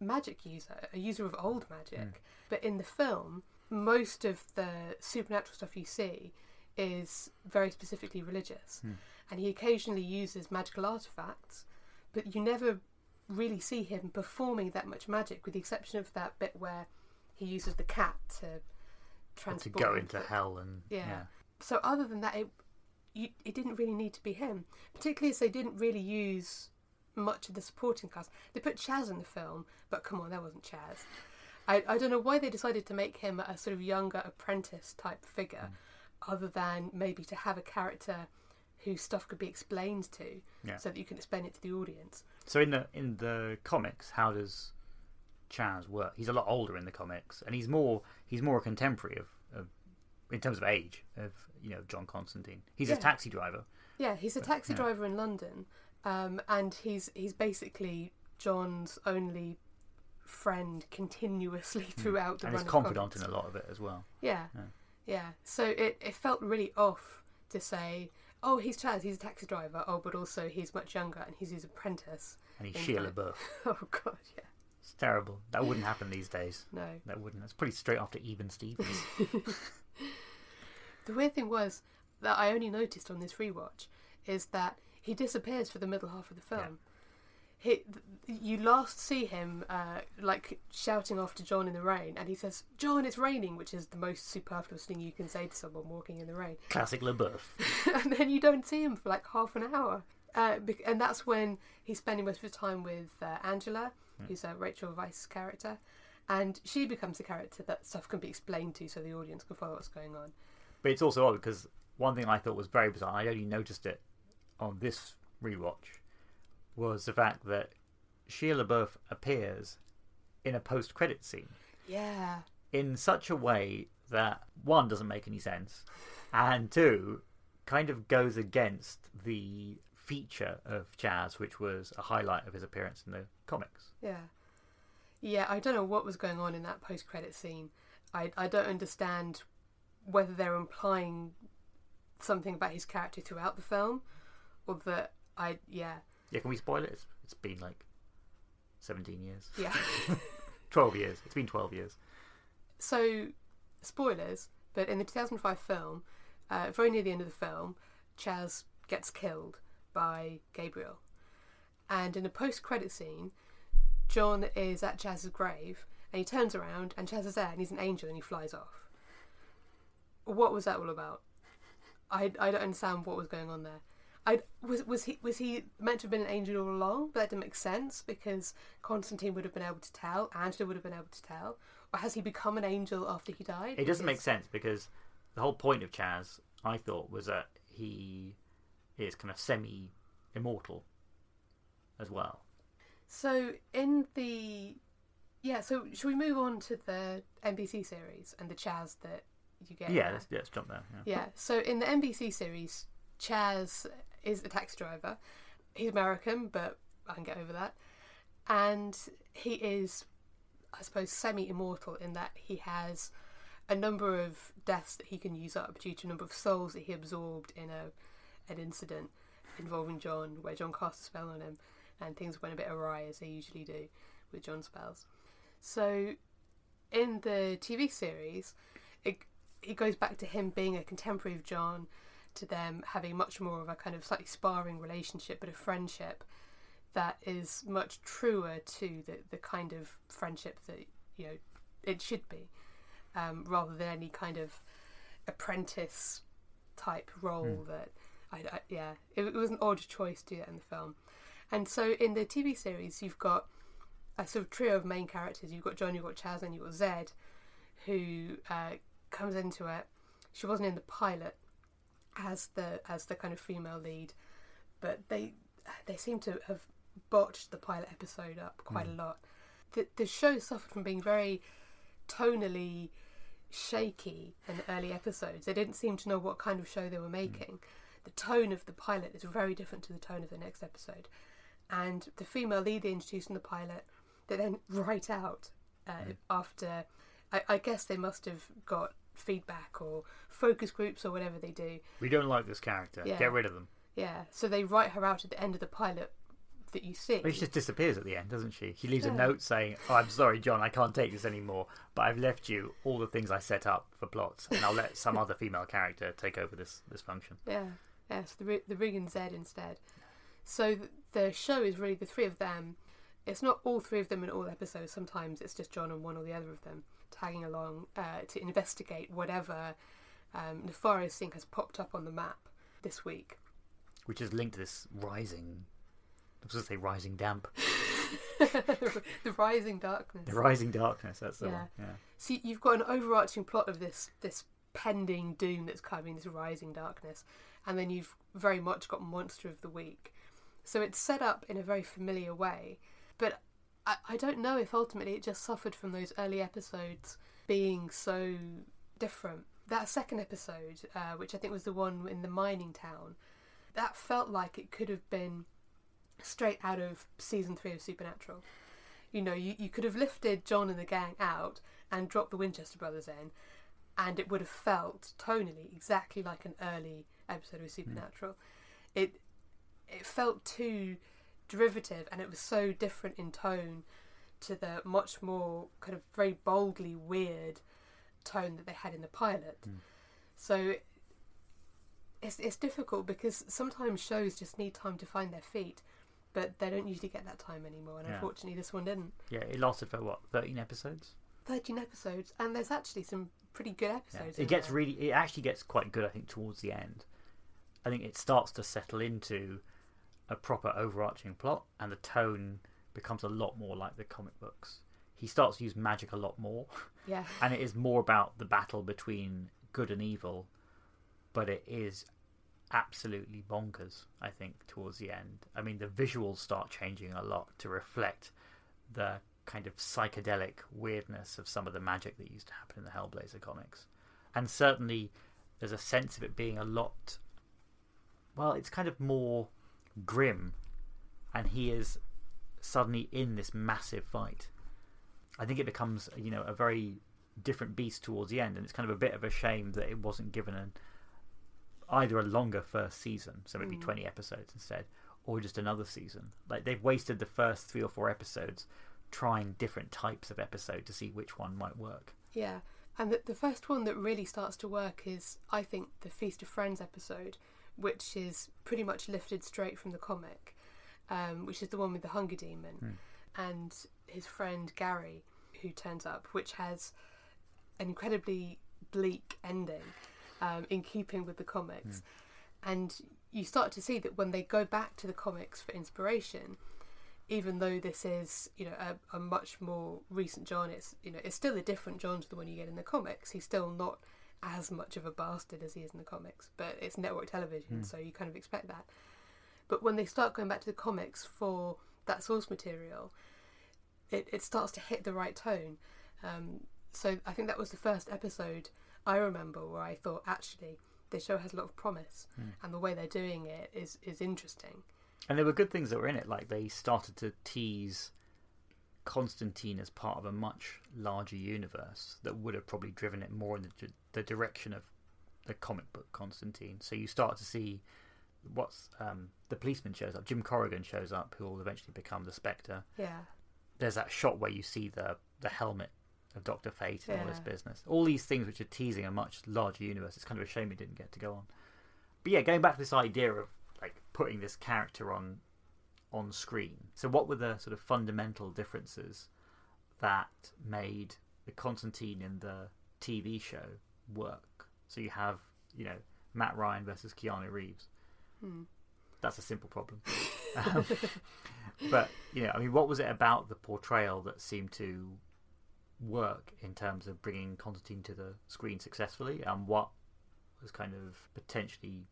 Speaker 2: magic user, a user of old magic. Hmm. But in the film, most of the supernatural stuff you see is very specifically religious. Hmm. And he occasionally uses magical artifacts, but you never really see him performing that much magic, with the exception of that bit where he uses the cat to transport.
Speaker 1: to
Speaker 2: go
Speaker 1: into
Speaker 2: to-
Speaker 1: hell and
Speaker 2: Yeah.
Speaker 1: yeah.
Speaker 2: So other than that, it you, it didn't really need to be him, particularly as they didn't really use much of the supporting cast. They put Chaz in the film, but come on, that wasn't Chaz. I, I don't know why they decided to make him a sort of younger apprentice type figure, other than maybe to have a character whose stuff could be explained to,
Speaker 1: Yeah.
Speaker 2: so that you can explain it to the audience.
Speaker 1: So in the in the comics, how does Chaz work? He's a lot older in the comics, and he's more he's more a contemporary of, of in terms of age of you know John Constantine. He's
Speaker 2: Yeah.
Speaker 1: a taxi driver.
Speaker 2: Yeah, he's a taxi
Speaker 1: yeah.
Speaker 2: driver in London, um, and he's he's basically John's only friend continuously throughout the
Speaker 1: Hmm. and
Speaker 2: run
Speaker 1: he's confidant in a lot of it as well.
Speaker 2: Yeah,
Speaker 1: Yeah.
Speaker 2: yeah. So it, it felt really off to say, oh, he's Chaz, he's a taxi driver. Oh, but also he's much younger and he's his apprentice.
Speaker 1: And he's Shia
Speaker 2: fact-
Speaker 1: LaBeouf.
Speaker 2: Oh God, yeah.
Speaker 1: It's terrible. That wouldn't happen these days.
Speaker 2: No.
Speaker 1: That wouldn't. That's pretty straight after Even Stevens.
Speaker 2: The weird thing was that I only noticed on this rewatch is that he disappears for the middle half of the film. He, you last see him uh, like shouting after John in the rain, and he says, "John, it's raining," which is the most superfluous thing you can say to someone walking in the rain.
Speaker 1: Classic LaBeouf.
Speaker 2: and then you don't see him for like half an hour. Uh, and that's when he's spending most of his time with uh, Angela, who's uh, Rachel Weisz's character, and she becomes the character that stuff can be explained to, so the audience can follow what's going on.
Speaker 1: But it's also odd because one thing I thought was very bizarre, I only noticed it on this rewatch, was the fact that Shia LaBeouf appears in a post credit scene
Speaker 2: Yeah,
Speaker 1: in such a way that, one, doesn't make any sense, and two, kind of goes against the feature of Chaz, which was a highlight of his appearance in the comics.
Speaker 2: yeah, yeah. I don't know what was going on in that post-credit scene. I I don't understand whether they're implying something about his character throughout the film, or that I yeah.
Speaker 1: Yeah, can we spoil it? It's, it's been like 17 years.
Speaker 2: Yeah.
Speaker 1: 12 years. It's been 12 years.
Speaker 2: So, spoilers, but in the 2005 film, uh, very near the end of the film, Chaz gets killed by Gabriel. And in a post credit scene, John is at Chaz's grave and he turns around and Chaz is there and he's an angel and he flies off. What was that all about? I, I don't understand what was going on there. I was was he was he meant to have been an angel all along, but that didn't make sense because Constantine would have been able to tell, Angela would have been able to tell, or has he become an angel after he died?
Speaker 1: It doesn't make sense because the whole point of Chaz, I thought, was that he is kind of semi immortal as well.
Speaker 2: So in the yeah, so should we move on to the NBC series and the Chaz that you get?
Speaker 1: Yeah, let's, let's jump there. Yeah.
Speaker 2: Yeah. So in the NBC series, Chaz is a taxi driver. He's American, but I can get over that. And he is, I suppose, semi-immortal in that he has a number of deaths that he can use up due to a number of souls that he absorbed in a an incident involving John, where John cast a spell on him, and things went a bit awry as they usually do with John spells. So in the TV series, it it goes back to him being a contemporary of John, to them having much more of a kind of slightly sparring relationship, but a friendship that is much truer to the, the kind of friendship that you know it should be, um, rather than any kind of apprentice type role that I, I yeah it, it was an odd choice to do that in the film, and so in the TV series you've got a sort of trio of main characters. You've got John, you've got Chaz, and you've got Zed, who uh, comes into it. She wasn't in the pilot as the as the kind of female lead, but they they seem to have botched the pilot episode up quite hmm. a lot. The the show suffered from being very tonally shaky in the early episodes. They didn't seem to know what kind of show they were hmm. making. The tone of the pilot is very different to the tone of the next episode, and the female lead they introduced in the pilot, they then write out uh, hmm. after. I, I guess they must have got feedback or focus groups or whatever they do.
Speaker 1: We don't like this character.
Speaker 2: Yeah.
Speaker 1: Get rid of them.
Speaker 2: Yeah, so they write her out at the end of the pilot that you see.
Speaker 1: But she just disappears at the end, doesn't she? She leaves a note saying, oh, I'm sorry, John, I can't take this anymore, but I've left you all the things I set up for plots, and I'll let some other female character take over this, this function.
Speaker 2: Yeah, yeah. So the the Rig and Zed instead. So th- the show is really the three of them. It's not all three of them in all episodes. Sometimes it's just John and one or the other of them tagging along uh, to investigate whatever um, nefarious thing has popped up on the map this week.
Speaker 1: Which is linked to this rising. I was going to say rising damp.
Speaker 2: the rising darkness.
Speaker 1: The rising darkness, that's the
Speaker 2: Yeah.
Speaker 1: one. Yeah.
Speaker 2: See, you've got an overarching plot of this this pending doom that's coming, this rising darkness, and then you've very much got monster of the week. So it's set up in a very familiar way, but I, I don't know if ultimately it just suffered from those early episodes being so different. That second episode, uh, which I think was the one in the mining town, that felt like it could have been straight out of season three of Supernatural. You know, you, you could have lifted John and the gang out and dropped the Winchester brothers in, and it would have felt tonally exactly like an early episode of Supernatural. It it felt too derivative, and it was so different in tone to the much more kind of very boldly weird tone that they had in the pilot. Mm. So it's it's difficult because sometimes shows just need time to find their feet, but they don't usually get that time anymore. And
Speaker 1: Yeah.
Speaker 2: unfortunately, this one didn't.
Speaker 1: Yeah, it lasted for what, 13 episodes?
Speaker 2: 13 episodes, and there's actually some pretty good
Speaker 1: Yeah.
Speaker 2: episodes.
Speaker 1: It gets
Speaker 2: there.
Speaker 1: really, it actually gets quite good, I think, towards the end. I think it starts to settle into a proper overarching plot, and the tone becomes a lot more like the comic books. He starts to use magic a lot more,
Speaker 2: Yeah,
Speaker 1: and it is more about the battle between good and evil, but it is absolutely bonkers, I think, towards the end. I mean, the visuals start changing a lot to reflect the kind of psychedelic weirdness of some of the magic that used to happen in the Hellblazer comics. And certainly there's a sense of it being a lot. Well, it's kind of more grim, and he is suddenly in this massive fight. I think it becomes, you know, a very different beast towards the end, and it's kind of a bit of a shame that it wasn't given an either a longer first season, so maybe
Speaker 2: Mm.
Speaker 1: twenty episodes instead, or just another season. Like they've wasted the first three or four episodes trying different types of episode to see which one might work.
Speaker 2: Yeah, and the, the first one that really starts to work is, I think, the Feast of Friends episode, which is pretty much lifted straight from the comic, um, which is the one with the Hunger Demon and his friend Gary, who turns up, which has an incredibly bleak ending um, in keeping with the comics. And you start to see that when they go back to the comics for inspiration, even though this is you know a, a much more recent John, it's you know it's still a different John to the one you get in the comics. He's still not as much of a bastard as he is in the comics, but it's network television, so you kind of expect that. But when they start going back to the comics for that source material, it, it starts to hit the right tone. Um, so I think that was the first episode I remember where I thought actually this show has a lot of promise, and the way they're doing it is is interesting.
Speaker 1: And there were good things that were in it, like they started to tease Constantine as part of a much larger universe that would have probably driven it more in the, the direction of the comic book Constantine. So you start to see what's um, the policeman shows up, Jim Corrigan shows up, who will eventually become the Spectre.
Speaker 2: Yeah,
Speaker 1: There's that shot where you see the the helmet of Doctor Fate and all this business. All these things which are teasing a much larger universe. It's kind of a shame it didn't get to go on. But yeah, going back to this idea of like putting this character on on screen. So what were the sort of fundamental differences that made the Constantine in the TV show work? So you have, you know, Matt Ryan versus Keanu Reeves.
Speaker 2: Hmm.
Speaker 1: That's a simple problem. um, but you know, I mean, what was it about the portrayal that seemed to work in terms of bringing Constantine to the screen successfully, and what was kind of potentially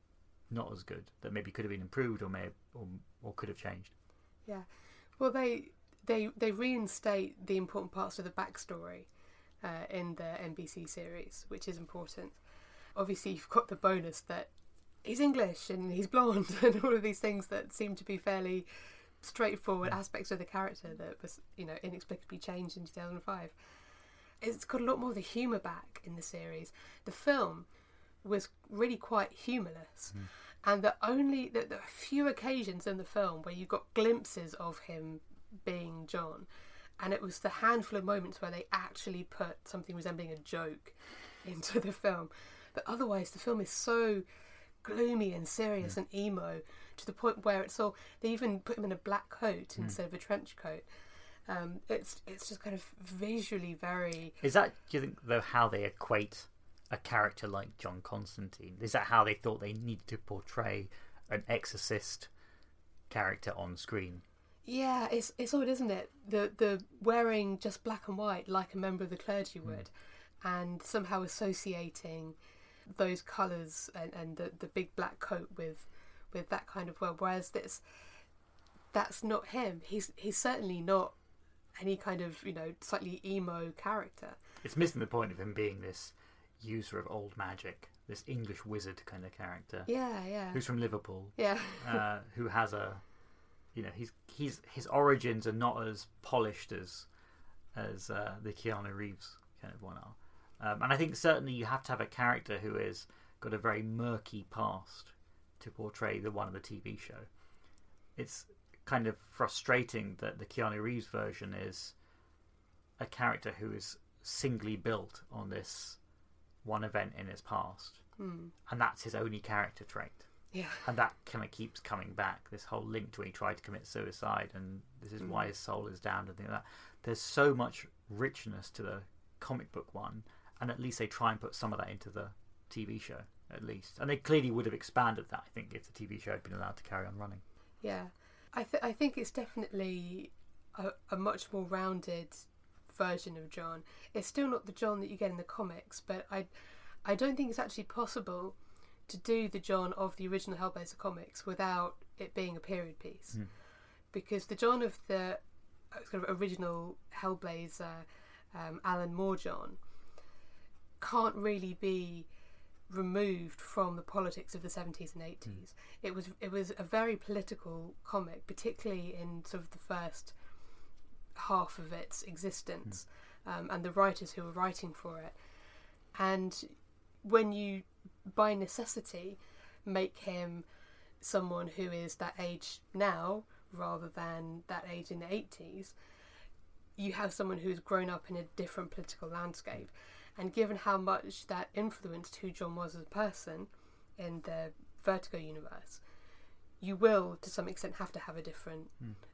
Speaker 1: not as good that maybe could have been improved or may have, or, or could have changed.
Speaker 2: yeah. Well, they they they reinstate the important parts of the backstory uh, in the NBC series, which is important. Obviously, you've got the bonus that he's English and he's blonde and all of these things that seem to be fairly straightforward aspects of the character that was, you know, inexplicably changed in 2005. It's got a lot more of the humour back in the series. The film was really quite humorless, and the only the, the few occasions in the film where you got glimpses of him being John, and it was the handful of moments where they actually put something resembling a joke into the film. But otherwise, the film is so gloomy and serious and emo to the point where it's all they even put him in a black coat instead of a trench coat. Um, it's it's just kind of visually very
Speaker 1: Is that do you think though how they equate a character like John Constantine? Is that how they thought they needed to portray an exorcist character on screen?
Speaker 2: Yeah, it's it's odd, isn't it? The the wearing just black and white like a member of the clergy hmm. would, and somehow associating those colours and, and the, the big black coat with with that kind of world. Whereas this that's not him. He's he's certainly not any kind of, you know, slightly emo character.
Speaker 1: It's missing the point of him being this user of old magic, this English wizard kind of character
Speaker 2: Yeah, yeah.
Speaker 1: who's from Liverpool,
Speaker 2: Yeah.
Speaker 1: uh, who has a, you know, he's he's his origins are not as polished as as uh, the Keanu Reeves kind of one are, um, and I think certainly you have to have a character who has got a very murky past to portray the one of the TV show. It's kind of frustrating that the Keanu Reeves version is a character who is singly built on this one event in his past,
Speaker 2: Hmm.
Speaker 1: and that's his only character trait
Speaker 2: Yeah.
Speaker 1: and that kind of keeps coming back. This whole link to when he tried to commit suicide, and this is why his soul is down, and things like that. There's so much richness to the comic book one, and at least they try and put some of that into the TV show, at least. And they clearly would have expanded that, I think, if the TV show had been allowed to carry on running.
Speaker 2: Yeah, I th- I think it's definitely a, a much more rounded version of John. It's still not the John that you get in the comics, but I I don't think it's actually possible to do the John of the original Hellblazer comics without it being a period piece, because the John of the uh, sort of original Hellblazer, um, Alan Moore John, can't really be removed from the politics of the 70s and 80s. It was it was a very political comic, particularly in sort of the first half of its existence, um, and the writers who were writing for it. And when you, by necessity, make him someone who is that age now rather than that age in the 80s, you have someone who's grown up in a different political landscape. And given how much that influenced who John was as a person in the Vertigo universe, you will, to some extent, have to have a different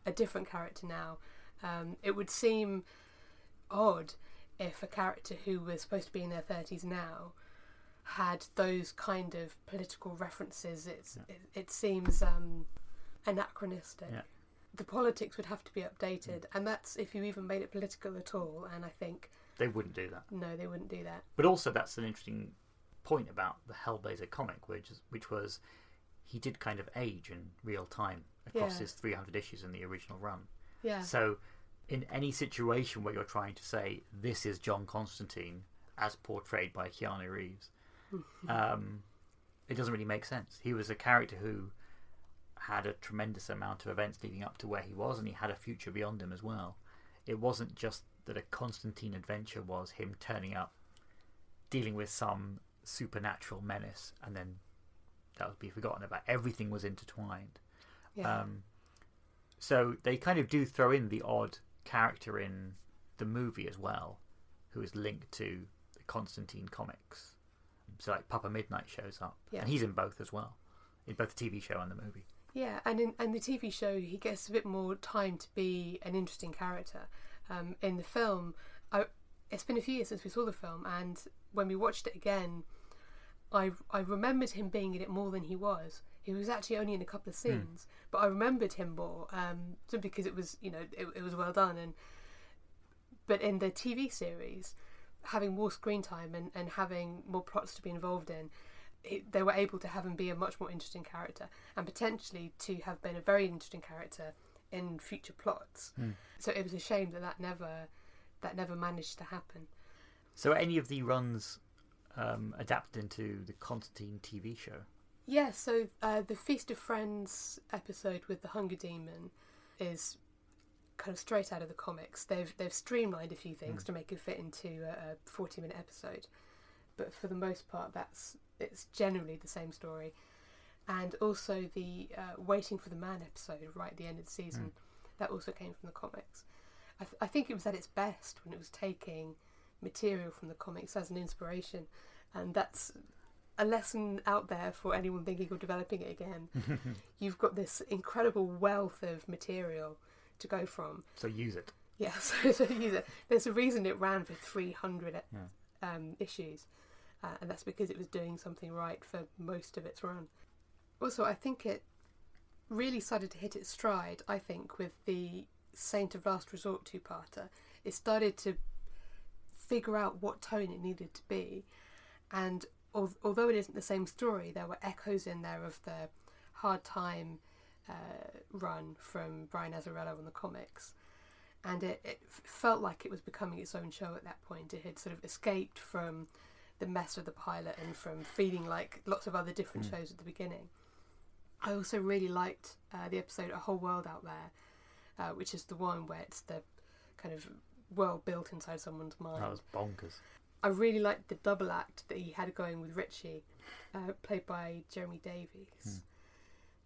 Speaker 2: a different character now. Um, it would seem odd if a character who was supposed to be in their thirties now had those kind of political references. It's it, it seems um, anachronistic.
Speaker 1: Yeah.
Speaker 2: The politics would have to be updated, and that's if you even made it political at all. And I think
Speaker 1: They wouldn't do that.
Speaker 2: no, they wouldn't do that.
Speaker 1: But also, that's an interesting point about the Hellblazer comic, which is, which was he did kind of age in real time across
Speaker 2: Yeah.
Speaker 1: his 300 issues in the original run.
Speaker 2: Yeah,
Speaker 1: So, in any situation where you're trying to say this is John Constantine as portrayed by Keanu Reeves, um, it doesn't really make sense. He was a character who had a tremendous amount of events leading up to where he was, and he had a future beyond him as well. It wasn't just that a Constantine adventure was him turning up, dealing with some supernatural menace, and then that would be forgotten about. Everything was intertwined.
Speaker 2: yeah,
Speaker 1: Um, so they kind of do throw in the odd character in the movie as well, who is linked to the Constantine comics. So like Papa Midnight shows up,
Speaker 2: Yeah.
Speaker 1: and he's in both as well, in both the TV show and the movie.
Speaker 2: yeah. And in and the TV show, he gets a bit more time to be an interesting character. Um, in the film, I, it's been a few years since we saw the film, and when we watched it again, I I remembered him being in it more than he was. He was actually only in a couple of scenes, but I remembered him more, um, simply because it was you know it, it was well done. And but in the TV series, having more screen time and, and having more plots to be involved in, it, they were able to have him be a much more interesting character and potentially to have been a very interesting character in future plots. So it was a shame that that never that never managed to happen.
Speaker 1: So any of the runs um, adapted into the Constantine TV show?
Speaker 2: Yeah, so uh, the Feast of Friends episode with the Hunger Demon is kind of straight out of the comics. They've they've streamlined a few things to make it fit into a, a forty minute episode, but for the most part, that's it's generally the same story. And also the uh, Waiting for the Man episode right at the end of the season, that also came from the comics. I, th- I think it was at its best when it was taking material from the comics as an inspiration, and that's a lesson out there for anyone thinking of developing it again. You've got this incredible wealth of material to go from.
Speaker 1: So use it.
Speaker 2: Yeah, so, so use it. There's a reason it ran for 300
Speaker 1: Yeah.
Speaker 2: um, issues, uh, and that's because it was doing something right for most of its run. Also, I think it really started to hit its stride, I think, with the Saint of Last Resort two parter. It started to figure out what tone it needed to be, and although it isn't the same story, there were echoes in there of the hard time uh, run from Brian Azzarello on the comics. And it, it felt like it was becoming its own show at that point. It had sort of escaped from the mess of the pilot and from feeling like lots of other different shows at the beginning. I also really liked uh, the episode A Whole World Out There, uh, which is the one where it's the kind of world built inside someone's mind.
Speaker 1: That was bonkers.
Speaker 2: I really liked the double act that he had going with Richie, uh, played by Jeremy Davies.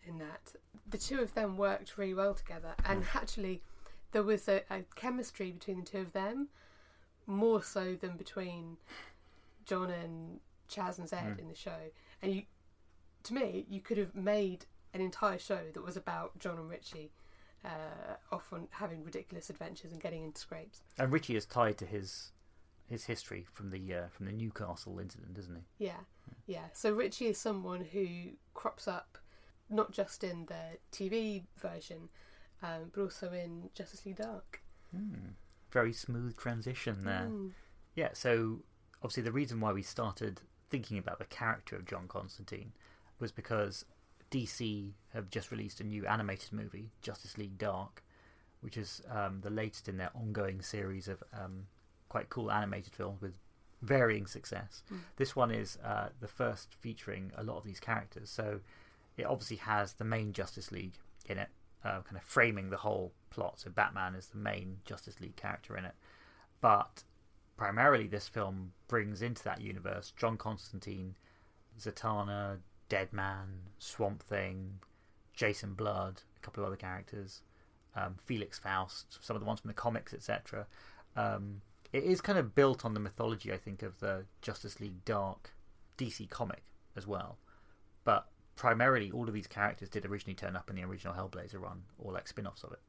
Speaker 2: In that, the two of them worked really well together, and actually, there was a, a chemistry between the two of them, more so than between John and Chaz and Zed in the show. And you, to me, you could have made an entire show that was about John and Richie, uh, often having ridiculous adventures and getting into scrapes.
Speaker 1: And Richie is tied to his his history from the uh, from the Newcastle incident, isn't he?
Speaker 2: Yeah, yeah. So Richie is someone who crops up not just in the TV version, um, but also in Justice League Dark.
Speaker 1: Very smooth transition there.
Speaker 2: Mm.
Speaker 1: Yeah, so obviously the reason why we started thinking about the character of John Constantine was because DC have just released a new animated movie, Justice League Dark, which is um, the latest in their ongoing series of um, quite cool animated films with varying success. This one is uh, the first featuring a lot of these characters, so it obviously has the main Justice League in it, uh, kind of framing the whole plot. So Batman is the main Justice League character in it, but primarily this film brings into that universe John Constantine, Zatanna, Deadman, Swamp Thing, Jason Blood, a couple of other characters, um, Felix Faust, some of the ones from the comics, etc. Um, it is kind of built on the mythology, I think, of the Justice League Dark DC comic as well. But primarily, all of these characters did originally turn up in the original Hellblazer run, or like spin offs of it.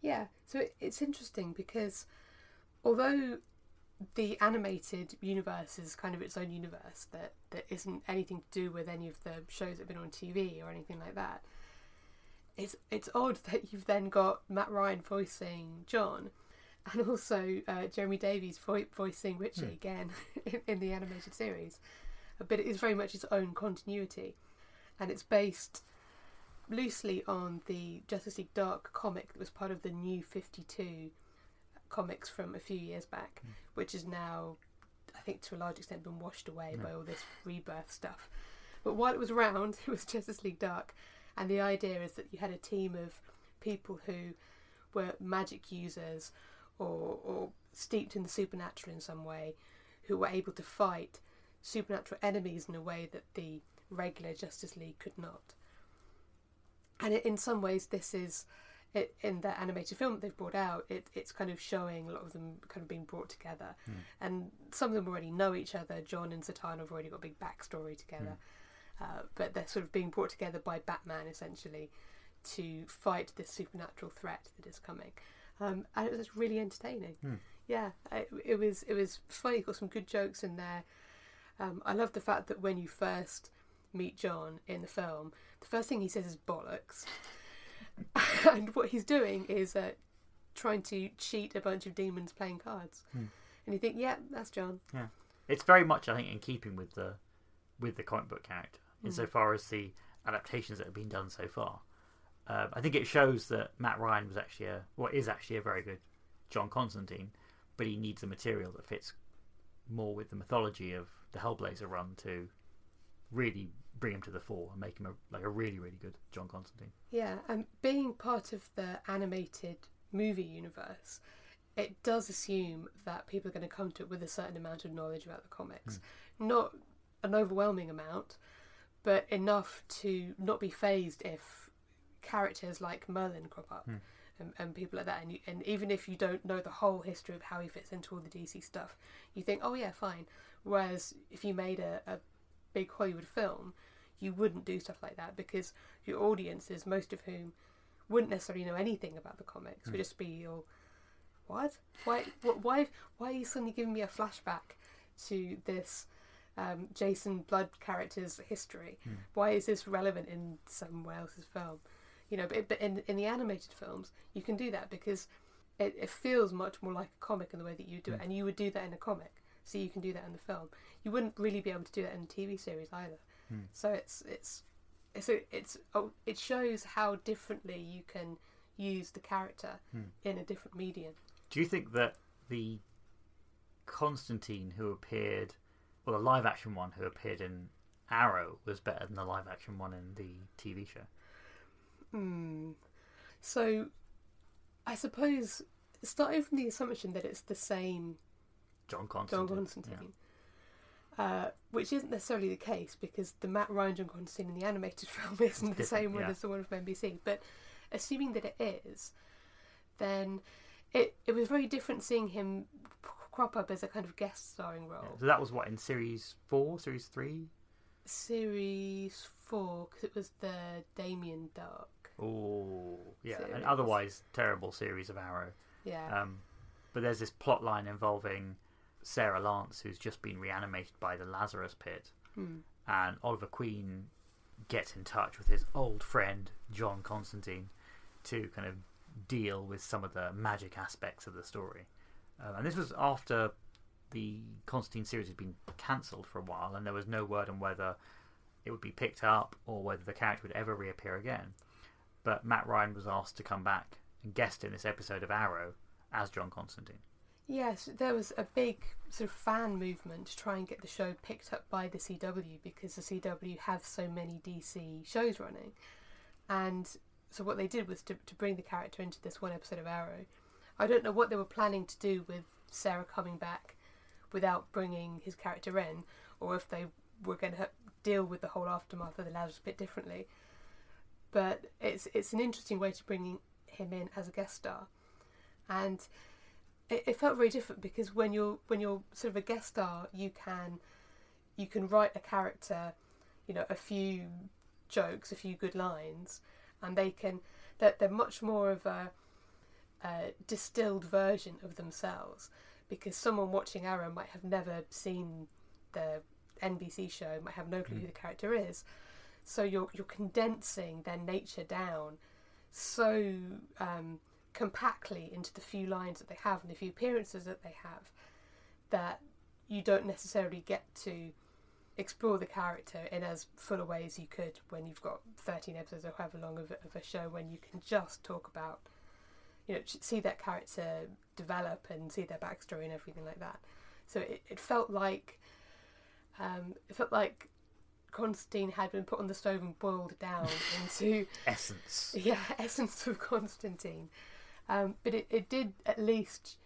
Speaker 2: Yeah, so it's interesting because although the animated universe is kind of its own universe that, that isn't anything to do with any of the shows that have been on TV or anything like that, it's it's odd that you've then got Matt Ryan voicing John, and also uh, Jeremy Davies vo- voicing Richie
Speaker 1: Hmm.
Speaker 2: again in, in the animated series. But it is very much its own continuity, and it's based loosely on the Justice League Dark comic that was part of the New Fifty Two comics from a few years back, which is now, I think, to a large extent, been washed away by all this rebirth stuff. But while it was around, it was Justice League Dark, and the idea is that you had a team of people who were magic users or, or steeped in the supernatural in some way, who were able to fight supernatural enemies in a way that the regular Justice League could not. And in some ways, this is it, in the animated film that they've brought out. It, it's kind of showing a lot of them kind of being brought together, and some of them already know each other. John and Zatanna have already got a big backstory together, uh, but they're sort of being brought together by Batman essentially to fight this supernatural threat that is coming. Um, and it was really entertaining. Yeah, it, it was. It was funny. Got some good jokes in there. Um, I love the fact that when you first meet John in the film, the first thing he says is bollocks. and what he's doing is uh, trying to cheat a bunch of demons playing cards. And you think, yeah, that's John.
Speaker 1: Yeah, it's very much I think in keeping with the with the comic book character insofar as the adaptations that have been done so far. Um, I think it shows that Matt Ryan was actually a what is actually a very good John Constantine, but he needs a material that fits more with the mythology of the Hellblazer run to really bring him to the fore and make him a, like a really really good John Constantine.
Speaker 2: Yeah, and being part of the animated movie universe, it does assume that people are going to come to it with a certain amount of knowledge about the comics. Not an overwhelming amount, but enough to not be fazed if characters like Merlin crop up. Hmm. And, and people like that, and, you, and even if you don't know the whole history of how he fits into all the DC stuff, you think, oh yeah, fine. Whereas if you made a, a big Hollywood film, you wouldn't do stuff like that because your audiences, most of whom wouldn't necessarily know anything about the comics, would hmm. just be all, what? Why? What, why? Why are you suddenly giving me a flashback to this um, Jason Blood character's history? Hmm. Why is this relevant in someone else's film? You know, but, but in in the animated films, you can do that because it, it feels much more like a comic in the way that you do it, mm. and you would do that in a comic, so you can do that in the film. You wouldn't really be able to do that in a TV series either. Mm. So it's it's it's a, it's oh, it shows how differently you can use the character mm. in a different medium.
Speaker 1: Do you think that the Constantine who appeared, well, the live action one who appeared in Arrow was better than the live action one in the TV show?
Speaker 2: Hmm. So, I suppose starting from the assumption that it's the same
Speaker 1: John Constantine.
Speaker 2: John Constantine, uh, which isn't necessarily the case because the Matt Ryan John Constantine in the animated film isn't the same one
Speaker 1: yeah.
Speaker 2: as the one from NBC. But assuming that it is, then it it was very different seeing him crop up as a kind of guest starring
Speaker 1: Yeah.
Speaker 2: role.
Speaker 1: So that was what in series four, series three.
Speaker 2: Series four because it was the Damien Darhk.
Speaker 1: Oh, yeah, an otherwise terrible series of Arrow.
Speaker 2: Yeah.
Speaker 1: Um, but there's this plot line involving Sara Lance, who's just been reanimated by the Lazarus Pit,
Speaker 2: Hmm.
Speaker 1: and Oliver Queen gets in touch with his old friend John Constantine to kind of deal with some of the magic aspects of the story. Uh, and this was after the Constantine series had been cancelled for a while, and there was no word on whether it would be picked up or whether the character would ever reappear again. But Matt Ryan was asked to come back and guest in this episode of Arrow as John Constantine.
Speaker 2: Yes, there was a big sort of fan movement to try and get the show picked up by the CW because the CW have so many DC shows running. And so what they did was to, to bring the character into this one episode of Arrow. I don't know what they were planning to do with Sara coming back without bringing his character in, or if they were going to deal with the whole aftermath of the Lazarus Pit differently. But it's it's an interesting way to bring him in as a guest star, and it, it felt very different because when you're when you're sort of a guest star, you can you can write a character, you know, a few jokes, a few good lines, and they can they're, they're much more of a, a distilled version of themselves because someone watching Arrow might have never seen the NBC show, might have no clue who hmm. the character is. So you're you're condensing their nature down so um, compactly into the few lines that they have and the few appearances that they have that you don't necessarily get to explore the character in as full a way as you could when you've got 13 episodes or however long of of a show when you can just talk about you know see that character develop and see their backstory and everything like that. So it, it felt like um, it felt like Constantine had been put on the stove and boiled down into
Speaker 1: Essence.
Speaker 2: yeah essence of Constantine. Um, but it, it did at least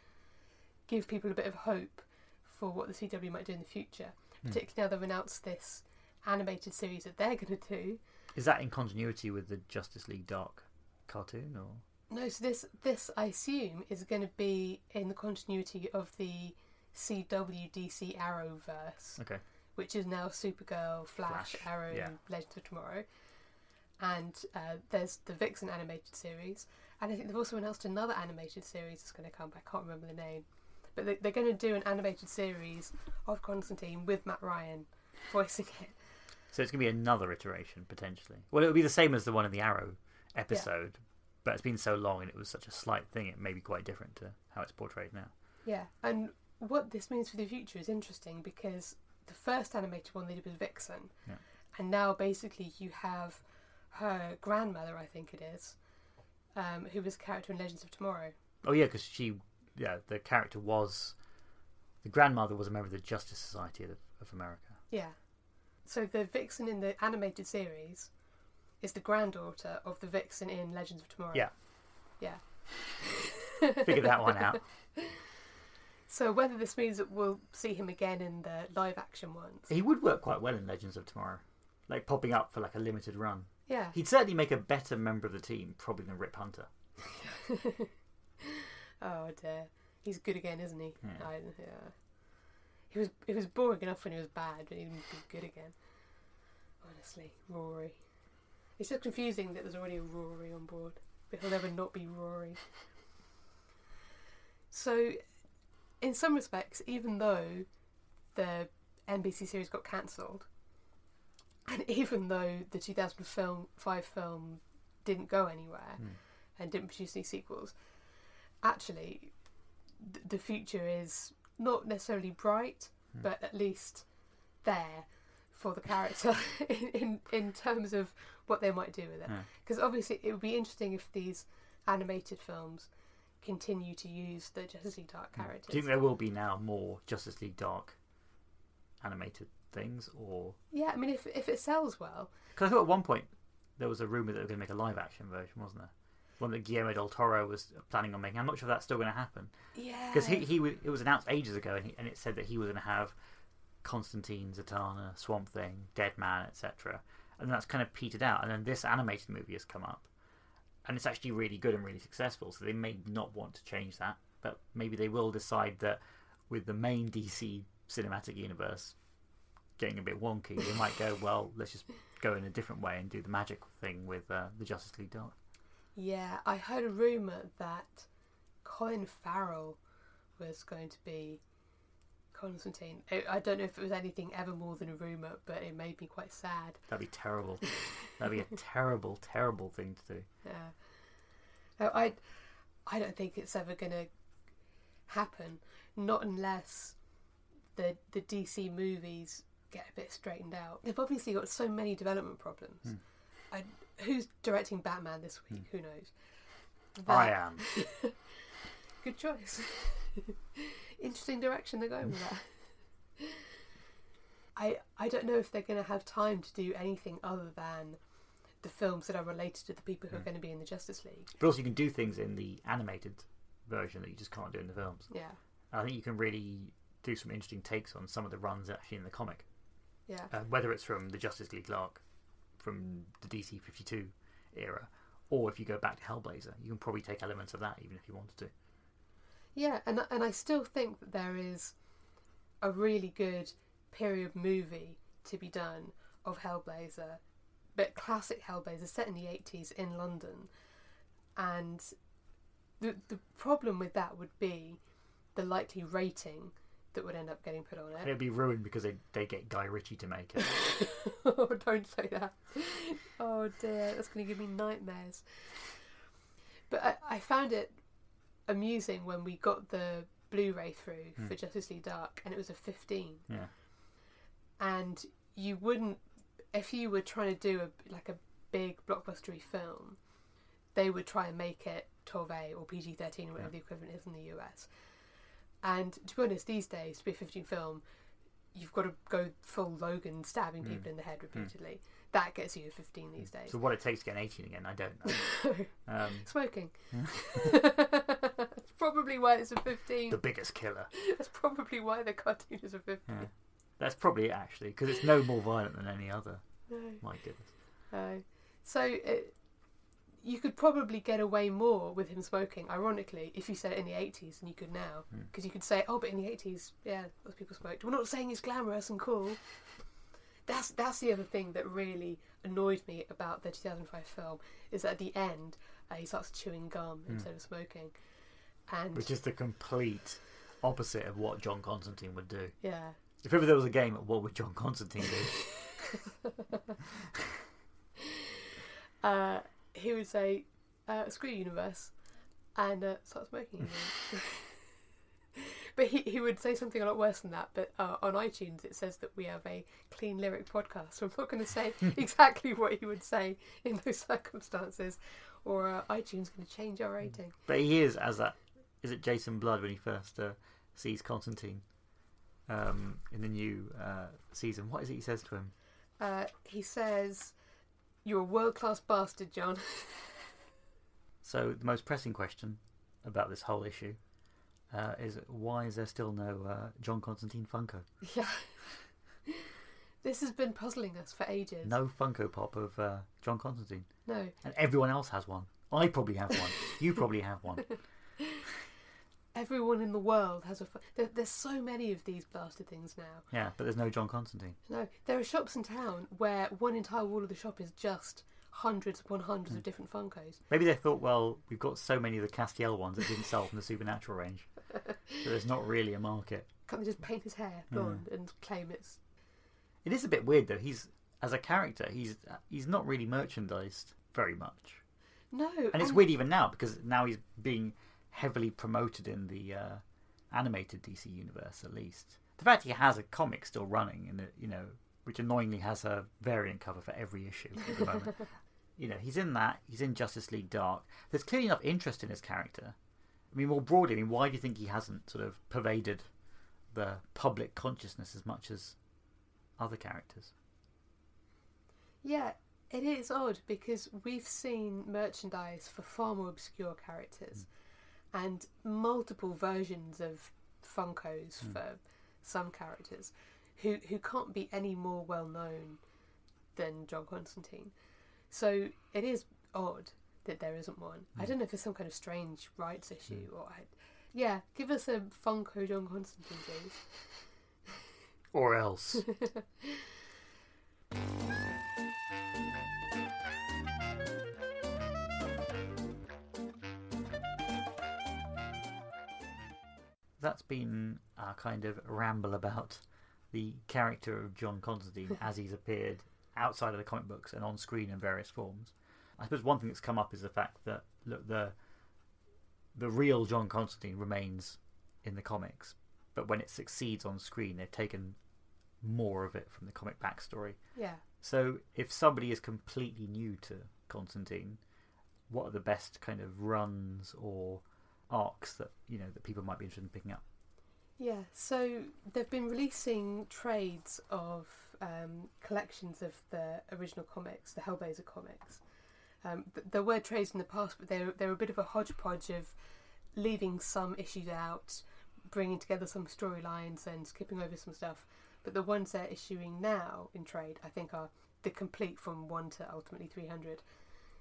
Speaker 2: give people a bit of hope for what the CW might do in the future, particularly now they've announced this animated series that they're going to do.
Speaker 1: Is that in continuity with the Justice League Dark cartoon, or
Speaker 2: No, so this this I assume is going to be in the continuity of the CW DC Arrowverse.
Speaker 1: okay?
Speaker 2: Which is now Supergirl, Flash,
Speaker 1: Flash,
Speaker 2: Arrow,
Speaker 1: yeah.
Speaker 2: and Legends of Tomorrow. And uh, there's the Vixen animated series, and I think they've also announced another animated series that's going to come. But I can't remember the name, but they, they're going to do an animated series of Constantine with Matt Ryan voicing it.
Speaker 1: So it's going to be another iteration potentially. Well, it will be the same as the one in the Arrow episode, but it's been so long and it was such a slight thing. It may be quite different to how it's portrayed now.
Speaker 2: Yeah, and what this means for the future is interesting because the first animated one they did was Vixen,
Speaker 1: Yeah.
Speaker 2: and now basically you have her grandmother, I think it is, um, who was a character in Legends of Tomorrow.
Speaker 1: Oh yeah, because she, yeah, the character was the grandmother was a member of the Justice Society of, of America.
Speaker 2: Yeah. So the Vixen in the animated series is the granddaughter of the Vixen in Legends of Tomorrow.
Speaker 1: Yeah.
Speaker 2: Yeah.
Speaker 1: Figure that one out.
Speaker 2: So whether this means that we'll see him again in the live action ones.
Speaker 1: He would work quite well in Legends of Tomorrow, like popping up for like a limited run.
Speaker 2: Yeah.
Speaker 1: He'd certainly make a better member of the team, probably than Rip Hunter.
Speaker 2: Oh dear. He's good again, isn't he?
Speaker 1: Yeah.
Speaker 2: I, yeah. He was he was boring enough when he was bad, but he'd be good again. Honestly, Rory. It's just confusing that there's already a Rory on board, but he'll never not be Rory. So, in some respects, even though the NBC series got cancelled, and even though the 2005 film didn't go anywhere
Speaker 1: Hmm.
Speaker 2: and didn't produce any sequels, actually, th- the future is not necessarily bright,
Speaker 1: Hmm.
Speaker 2: but at least there for the character in, in in terms of what they might do with it.
Speaker 1: Yeah.
Speaker 2: Because obviously, it would be interesting if these animated films continue to use the Justice League Dark characters.
Speaker 1: Hmm. Do you think there will be now more Justice League Dark animated things, or
Speaker 2: Yeah, I mean, if if it sells well,
Speaker 1: because I thought at one point there was a rumor that they were going to make a live action version, wasn't there? One that Guillermo del Toro was planning on making. I'm not sure if that's still going to happen
Speaker 2: yeah,
Speaker 1: because he he was, it was announced ages ago, and, he, and it said that he was going to have Constantine, Zatanna, Swamp Thing, Deadman, etc. And that's kind of petered out. And then this animated movie has come up, and it's actually really good and really successful. So they may not want to change that, but maybe they will decide that with the main DC cinematic universe getting a bit wonky, they might go, well, let's just go in a different way and do the magic thing with uh, the Justice League Dark.
Speaker 2: yeah. I heard a rumor that Colin Farrell was going to be Constantine. I, I don't know if it was anything ever more than a rumor, but it made me quite sad.
Speaker 1: That'd be terrible. That'd be a terrible, terrible thing to do.
Speaker 2: Yeah. No, I, I don't think it's ever going to happen. Not unless the the DC movies get a bit straightened out. They've obviously got so many development problems.
Speaker 1: Hmm.
Speaker 2: I, who's directing Batman this week? Who knows?
Speaker 1: I am.
Speaker 2: Good choice. Interesting direction they're going with that. I I don't know if they're going to have time to do anything other than the films that are related to the people who are
Speaker 1: Hmm.
Speaker 2: going to be in the Justice League.
Speaker 1: But also, you can do things in the animated version that you just can't do in the films.
Speaker 2: Yeah,
Speaker 1: I think you can really do some interesting takes on some of the runs actually in the comic,
Speaker 2: yeah,
Speaker 1: uh, whether it's from the Justice League arc, from the DC 52 era. Or if you go back to Hellblazer, you can probably take elements of that even if you wanted to.
Speaker 2: Yeah, and and I still think that there is a really good period movie to be done of Hellblazer, but classic Hellblazer set in the eighties in London, and the the problem with that would be the likely rating that would end up getting put on it.
Speaker 1: It'd be ruined because they, they get Guy Ritchie to make it.
Speaker 2: oh, don't say that. Oh dear, that's going to give me nightmares. But I, I found it amusing when we got the Blu-ray through
Speaker 1: Hmm.
Speaker 2: for Justice League Dark, and it was a 15,
Speaker 1: yeah.
Speaker 2: and you wouldn't, if you were trying to do a like a big blockbustery film, they would try and make it 12A or PG-13 or whatever
Speaker 1: Yeah.
Speaker 2: the equivalent is in the US. And to be honest, these days to be a 15 film, you've got to go full Logan, stabbing
Speaker 1: Mm.
Speaker 2: people in the head repeatedly. That gets you a 15 these days.
Speaker 1: So what it takes to get an 18 again, I don't know. Um,
Speaker 2: Smoking. That's probably why it's a 15.
Speaker 1: the biggest killer.
Speaker 2: That's probably why the cartoon is a 15.
Speaker 1: Yeah. That's probably it actually, because it's no more violent than any other.
Speaker 2: No.
Speaker 1: My goodness.
Speaker 2: Uh, so it, you could probably get away more with him smoking, ironically, if you said it in the 80s than you could now.
Speaker 1: Hmm.
Speaker 2: Because you could say, oh, but in the 80s, yeah, those people smoked. We're not saying it's glamorous and cool. That's that's the other thing that really annoyed me about the 2005 film is that at the end uh, he starts chewing gum instead of smoking, and
Speaker 1: Which is the complete opposite of what John Constantine would do.
Speaker 2: yeah,
Speaker 1: If ever there was a game, what would John Constantine do?
Speaker 2: uh, he would say, uh, "Screw universe," and uh, start smoking again. but he he would say something a lot worse than that. But uh, on iTunes, it says that we have a clean lyric podcast, so I'm not going to say exactly what he would say in those circumstances, or uh, iTunes going to change our rating.
Speaker 1: but he is as that. Is it Jason Blood when he first uh, sees Constantine um, in the new uh, season? What is it he says to him?
Speaker 2: Uh, he says, "You're a world class bastard, John."
Speaker 1: So the most pressing question about this whole issue uh, is why is there still no uh, John Constantine Funko?
Speaker 2: yeah. This has been puzzling us for ages.
Speaker 1: No Funko Pop of uh, John Constantine,
Speaker 2: No.
Speaker 1: and everyone else has one. I probably have one. you probably have one.
Speaker 2: Everyone in the world has a. Fu- there, there's so many of these blasted things now.
Speaker 1: Yeah, but there's no John Constantine.
Speaker 2: No, there are shops in town where one entire wall of the shop is just hundreds upon hundreds of different Funkos.
Speaker 1: Maybe they thought, well, we've got so many of the Castiel ones that didn't sell from the Supernatural range, so there's not really a market.
Speaker 2: Can't they just paint his hair blonde and claim it's.
Speaker 1: It is a bit weird though. He's as a character, he's he's not really merchandised very much,
Speaker 2: No,
Speaker 1: and it's weird even now because now he's being heavily promoted in the uh, animated DC universe. At least the fact he has a comic still running, and you know, which annoyingly has a variant cover for every issue at the moment. you know, he's in that. He's in Justice League Dark. There's clearly enough interest in his character. I mean, more broadly, I mean, why do you think he hasn't sort of pervaded the public consciousness as much as other characters?
Speaker 2: Yeah, it is odd because we've seen merchandise for far more obscure characters mm. and multiple versions of Funkos mm. for some characters who, who can't be any more well known than John Constantine. So it is odd that there isn't one. I hmm. don't know if it's some kind of strange rights hmm. issue or. I, yeah, give us a Funko John Constantine, please.
Speaker 1: Or else. That's been our kind of ramble about the character of John Constantine as he's appeared outside of the comic books and on screen in various forms. I suppose one thing that's come up is the fact that look the the real John Constantine remains in the comics, but when it succeeds on screen, they've taken more of it from the comic backstory.
Speaker 2: Yeah.
Speaker 1: So if somebody is completely new to Constantine, what are the best kind of runs or arcs that you know that people might be interested in picking up?
Speaker 2: Yeah, so they've been releasing trades of um, collections of the original comics, the Hellblazer comics. Um, th- there were trades in the past, but they're they're a bit of a hodgepodge of leaving some issues out, bringing together some storylines, and skipping over some stuff. But the ones they're issuing now in trade, I think, are the complete from one to ultimately three hundred.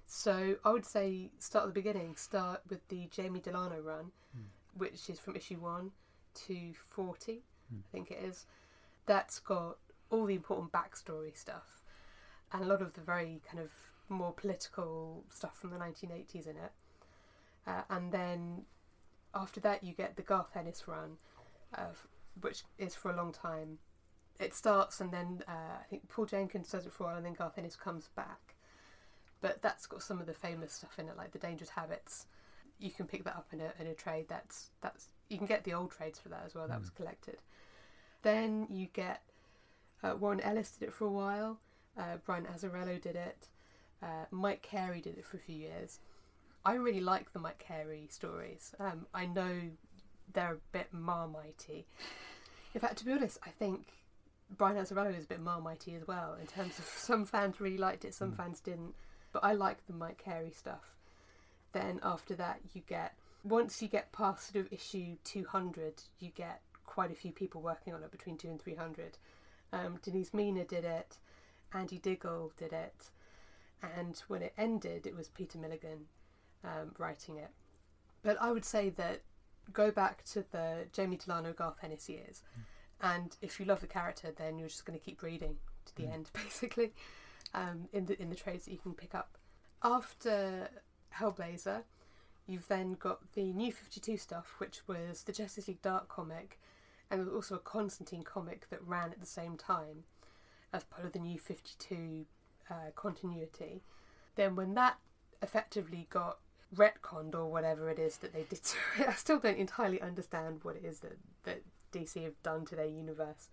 Speaker 2: So I would say start at the beginning. Start with the Jamie Delano run, which is from issue one to forty, I think it is. That's got all the important backstory stuff and a lot of the very kind of more political stuff from the 1980s in it. Uh, and then after that, you get the Garth Ennis run, uh, which is for a long time. It starts, and then uh, I think Paul Jenkins does it for a while, and then Garth Ennis comes back. But that's got some of the famous stuff in it, like the Dangerous Habits. You can pick that up in a in a trade. That's that's you can get the old trades for that as well. That was collected. Then you get uh, Warren Ellis did it for a while. Uh, Brian Azzarello did it. Uh, Mike Carey did it for a few years. I really like the Mike Carey stories. Um, I know they're a bit marmitey. In fact, to be honest, I think Brian Azzarello is a bit marmitey as well. In terms of some fans really liked it, some fans didn't. But I like the Mike Carey stuff. Then after that, you get once you get past sort of issue two hundred, you get quite a few people working on it between two and three hundred. Um, Denise Mina did it. Andy Diggle did it, and when it ended, it was Peter Milligan um, writing it. But I would say that go back to the Jamie Delano Garth Ennis years, and if you love the character, then you're just going to keep reading to the end, basically, um, in the in the trades that you can pick up. After Hellblazer, you've then got the New Fifty Two stuff, which was the Justice League Dark comic, and there was also a Constantine comic that ran at the same time as part of the New Fifty Two uh, continuity. Then when that effectively got retconned or whatever it is that they did to it, I still don't entirely understand what it is that, that DC have done to their universe.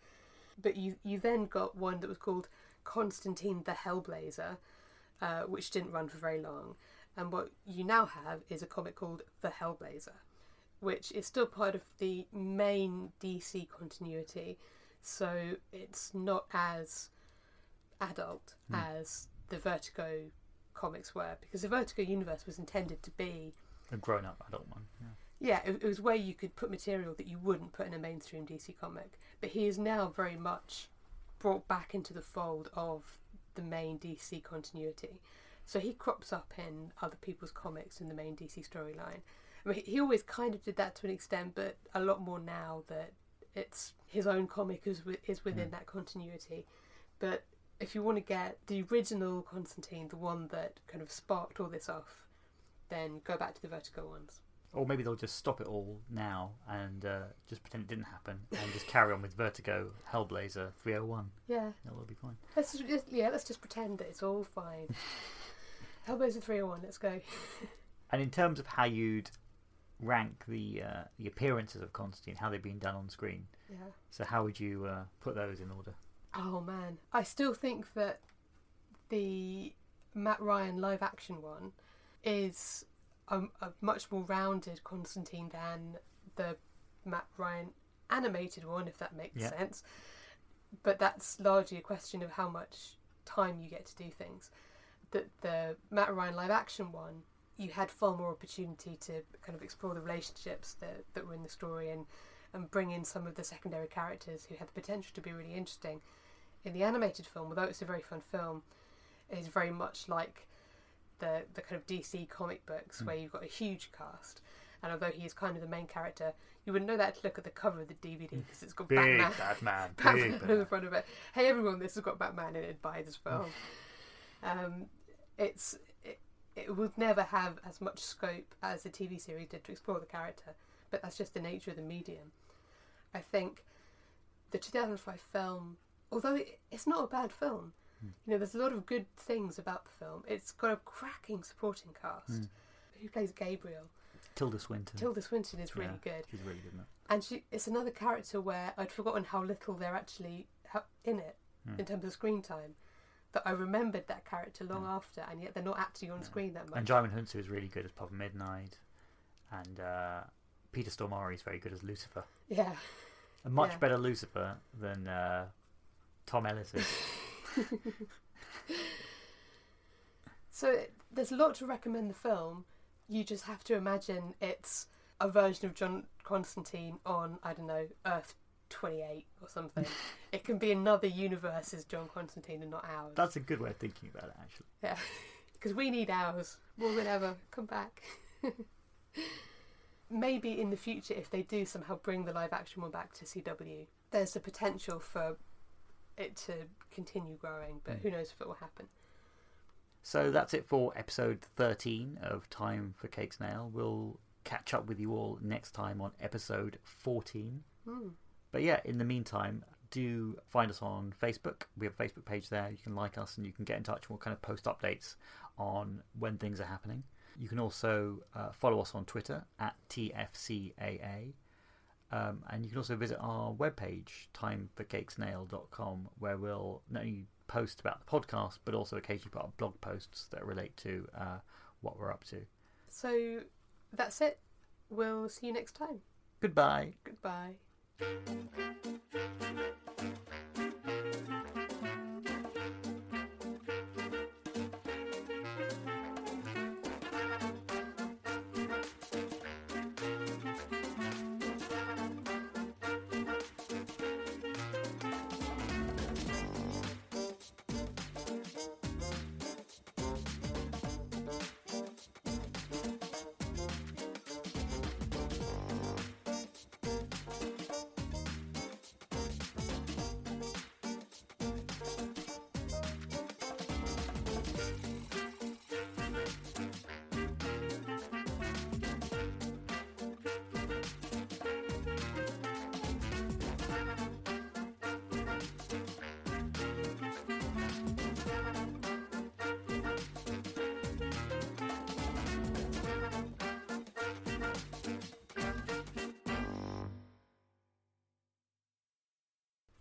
Speaker 2: But you you then got one that was called Constantine the Hellblazer, uh, which didn't run for very long. And what you now have is a comic called The Hellblazer, which is still part of the main DC continuity. So it's not as adult hmm. as the Vertigo comics were, because the Vertigo universe was intended to be
Speaker 1: A grown up adult one. Yeah.
Speaker 2: yeah, it, it was where you could put material that you wouldn't put in a mainstream DC comic. But he is now very much brought back into the fold of the main DC continuity. So he crops up in other people's comics in the main DC storyline. I mean, he always kind of did that to an extent, but a lot more now that it's his own comic is, is hmm. within that continuity. But if you want to get the original Constantine, the one that kind of sparked all this off, then go back to the Vertigo ones.
Speaker 1: Or maybe they'll just stop it all now and uh, just pretend it didn't happen and just carry on with Vertigo Hellblazer 301.
Speaker 2: Yeah,
Speaker 1: That will be fine.
Speaker 2: let's just, just yeah, let's just pretend that it's all fine. Hellblazer three hundred one. Let's go.
Speaker 1: And in terms of how you'd rank the uh, the appearances of Constantine, how they've been done on screen,
Speaker 2: Yeah.
Speaker 1: so how would you uh, put those in order?
Speaker 2: Oh man, I still think that the Matt Ryan live action one is a, a much more rounded Constantine than the Matt Ryan animated one, if that makes
Speaker 1: Yeah.
Speaker 2: sense. But that's largely a question of how much time you get to do things. That the Matt Ryan live action one, you had far more opportunity to kind of explore the relationships that, that were in the story and, and bring in some of the secondary characters who had the potential to be really interesting. In the animated film, although it's a very fun film, is very much like the the kind of DC comic books hmm. where you've got a huge cast. And although he is kind of the main character, you wouldn't know that to look at the cover of the DVD because hmm. it's got
Speaker 1: Big
Speaker 2: Batman.
Speaker 1: Batman,
Speaker 2: Batman
Speaker 1: big
Speaker 2: on the front of it. Hey everyone, this has got Batman in it. Buy this hmm. film. um, it's it, it would never have as much scope as the TV series did to explore the character, but that's just the nature of the medium. I think the 2005 film, although it, it's not a bad film, you know, there's a lot of good things about the film. It's got a cracking supporting cast. Who plays Gabriel?
Speaker 1: Tilda Swinton.
Speaker 2: Tilda Swinton is really
Speaker 1: Yeah,
Speaker 2: good
Speaker 1: She's really good
Speaker 2: and she it's another character where I'd forgotten how little they're actually in it in terms of screen time. That I remembered that character long after, and yet they're not actually on screen that much.
Speaker 1: And Djimon Hounsou is really good as Papa Midnight, and uh, Peter Stormare is very good as Lucifer.
Speaker 2: yeah,
Speaker 1: A much
Speaker 2: Yeah.
Speaker 1: better Lucifer than uh, Tom Ellis is.
Speaker 2: so there's a lot to recommend the film. You just have to imagine it's a version of John Constantine on I don't know Earth 28 or something. it can be another universe's John Constantine and not ours.
Speaker 1: That's a good way of thinking about it, actually.
Speaker 2: yeah. because we need ours more than ever. Come back. Maybe in the future, if they do somehow bring the live action one back to CW, there's the potential for it to continue growing, but who knows if it will happen.
Speaker 1: So that's it for episode 13 of Time for Cakes Snail. We'll catch up with you all next time on episode 14.
Speaker 2: Hmm.
Speaker 1: But yeah, in the meantime, do find us on Facebook. We have a Facebook page there. You can like us and you can get in touch. We'll kind of post updates on when things are happening. You can also uh, follow us on Twitter at TFCAA. Um, and you can also visit our webpage, timeforcakesnail.com, where we'll not only post about the podcast, but also occasionally put up blog posts that relate to uh, what we're up to.
Speaker 2: So that's it. We'll see you next time.
Speaker 1: Goodbye.
Speaker 2: Goodbye.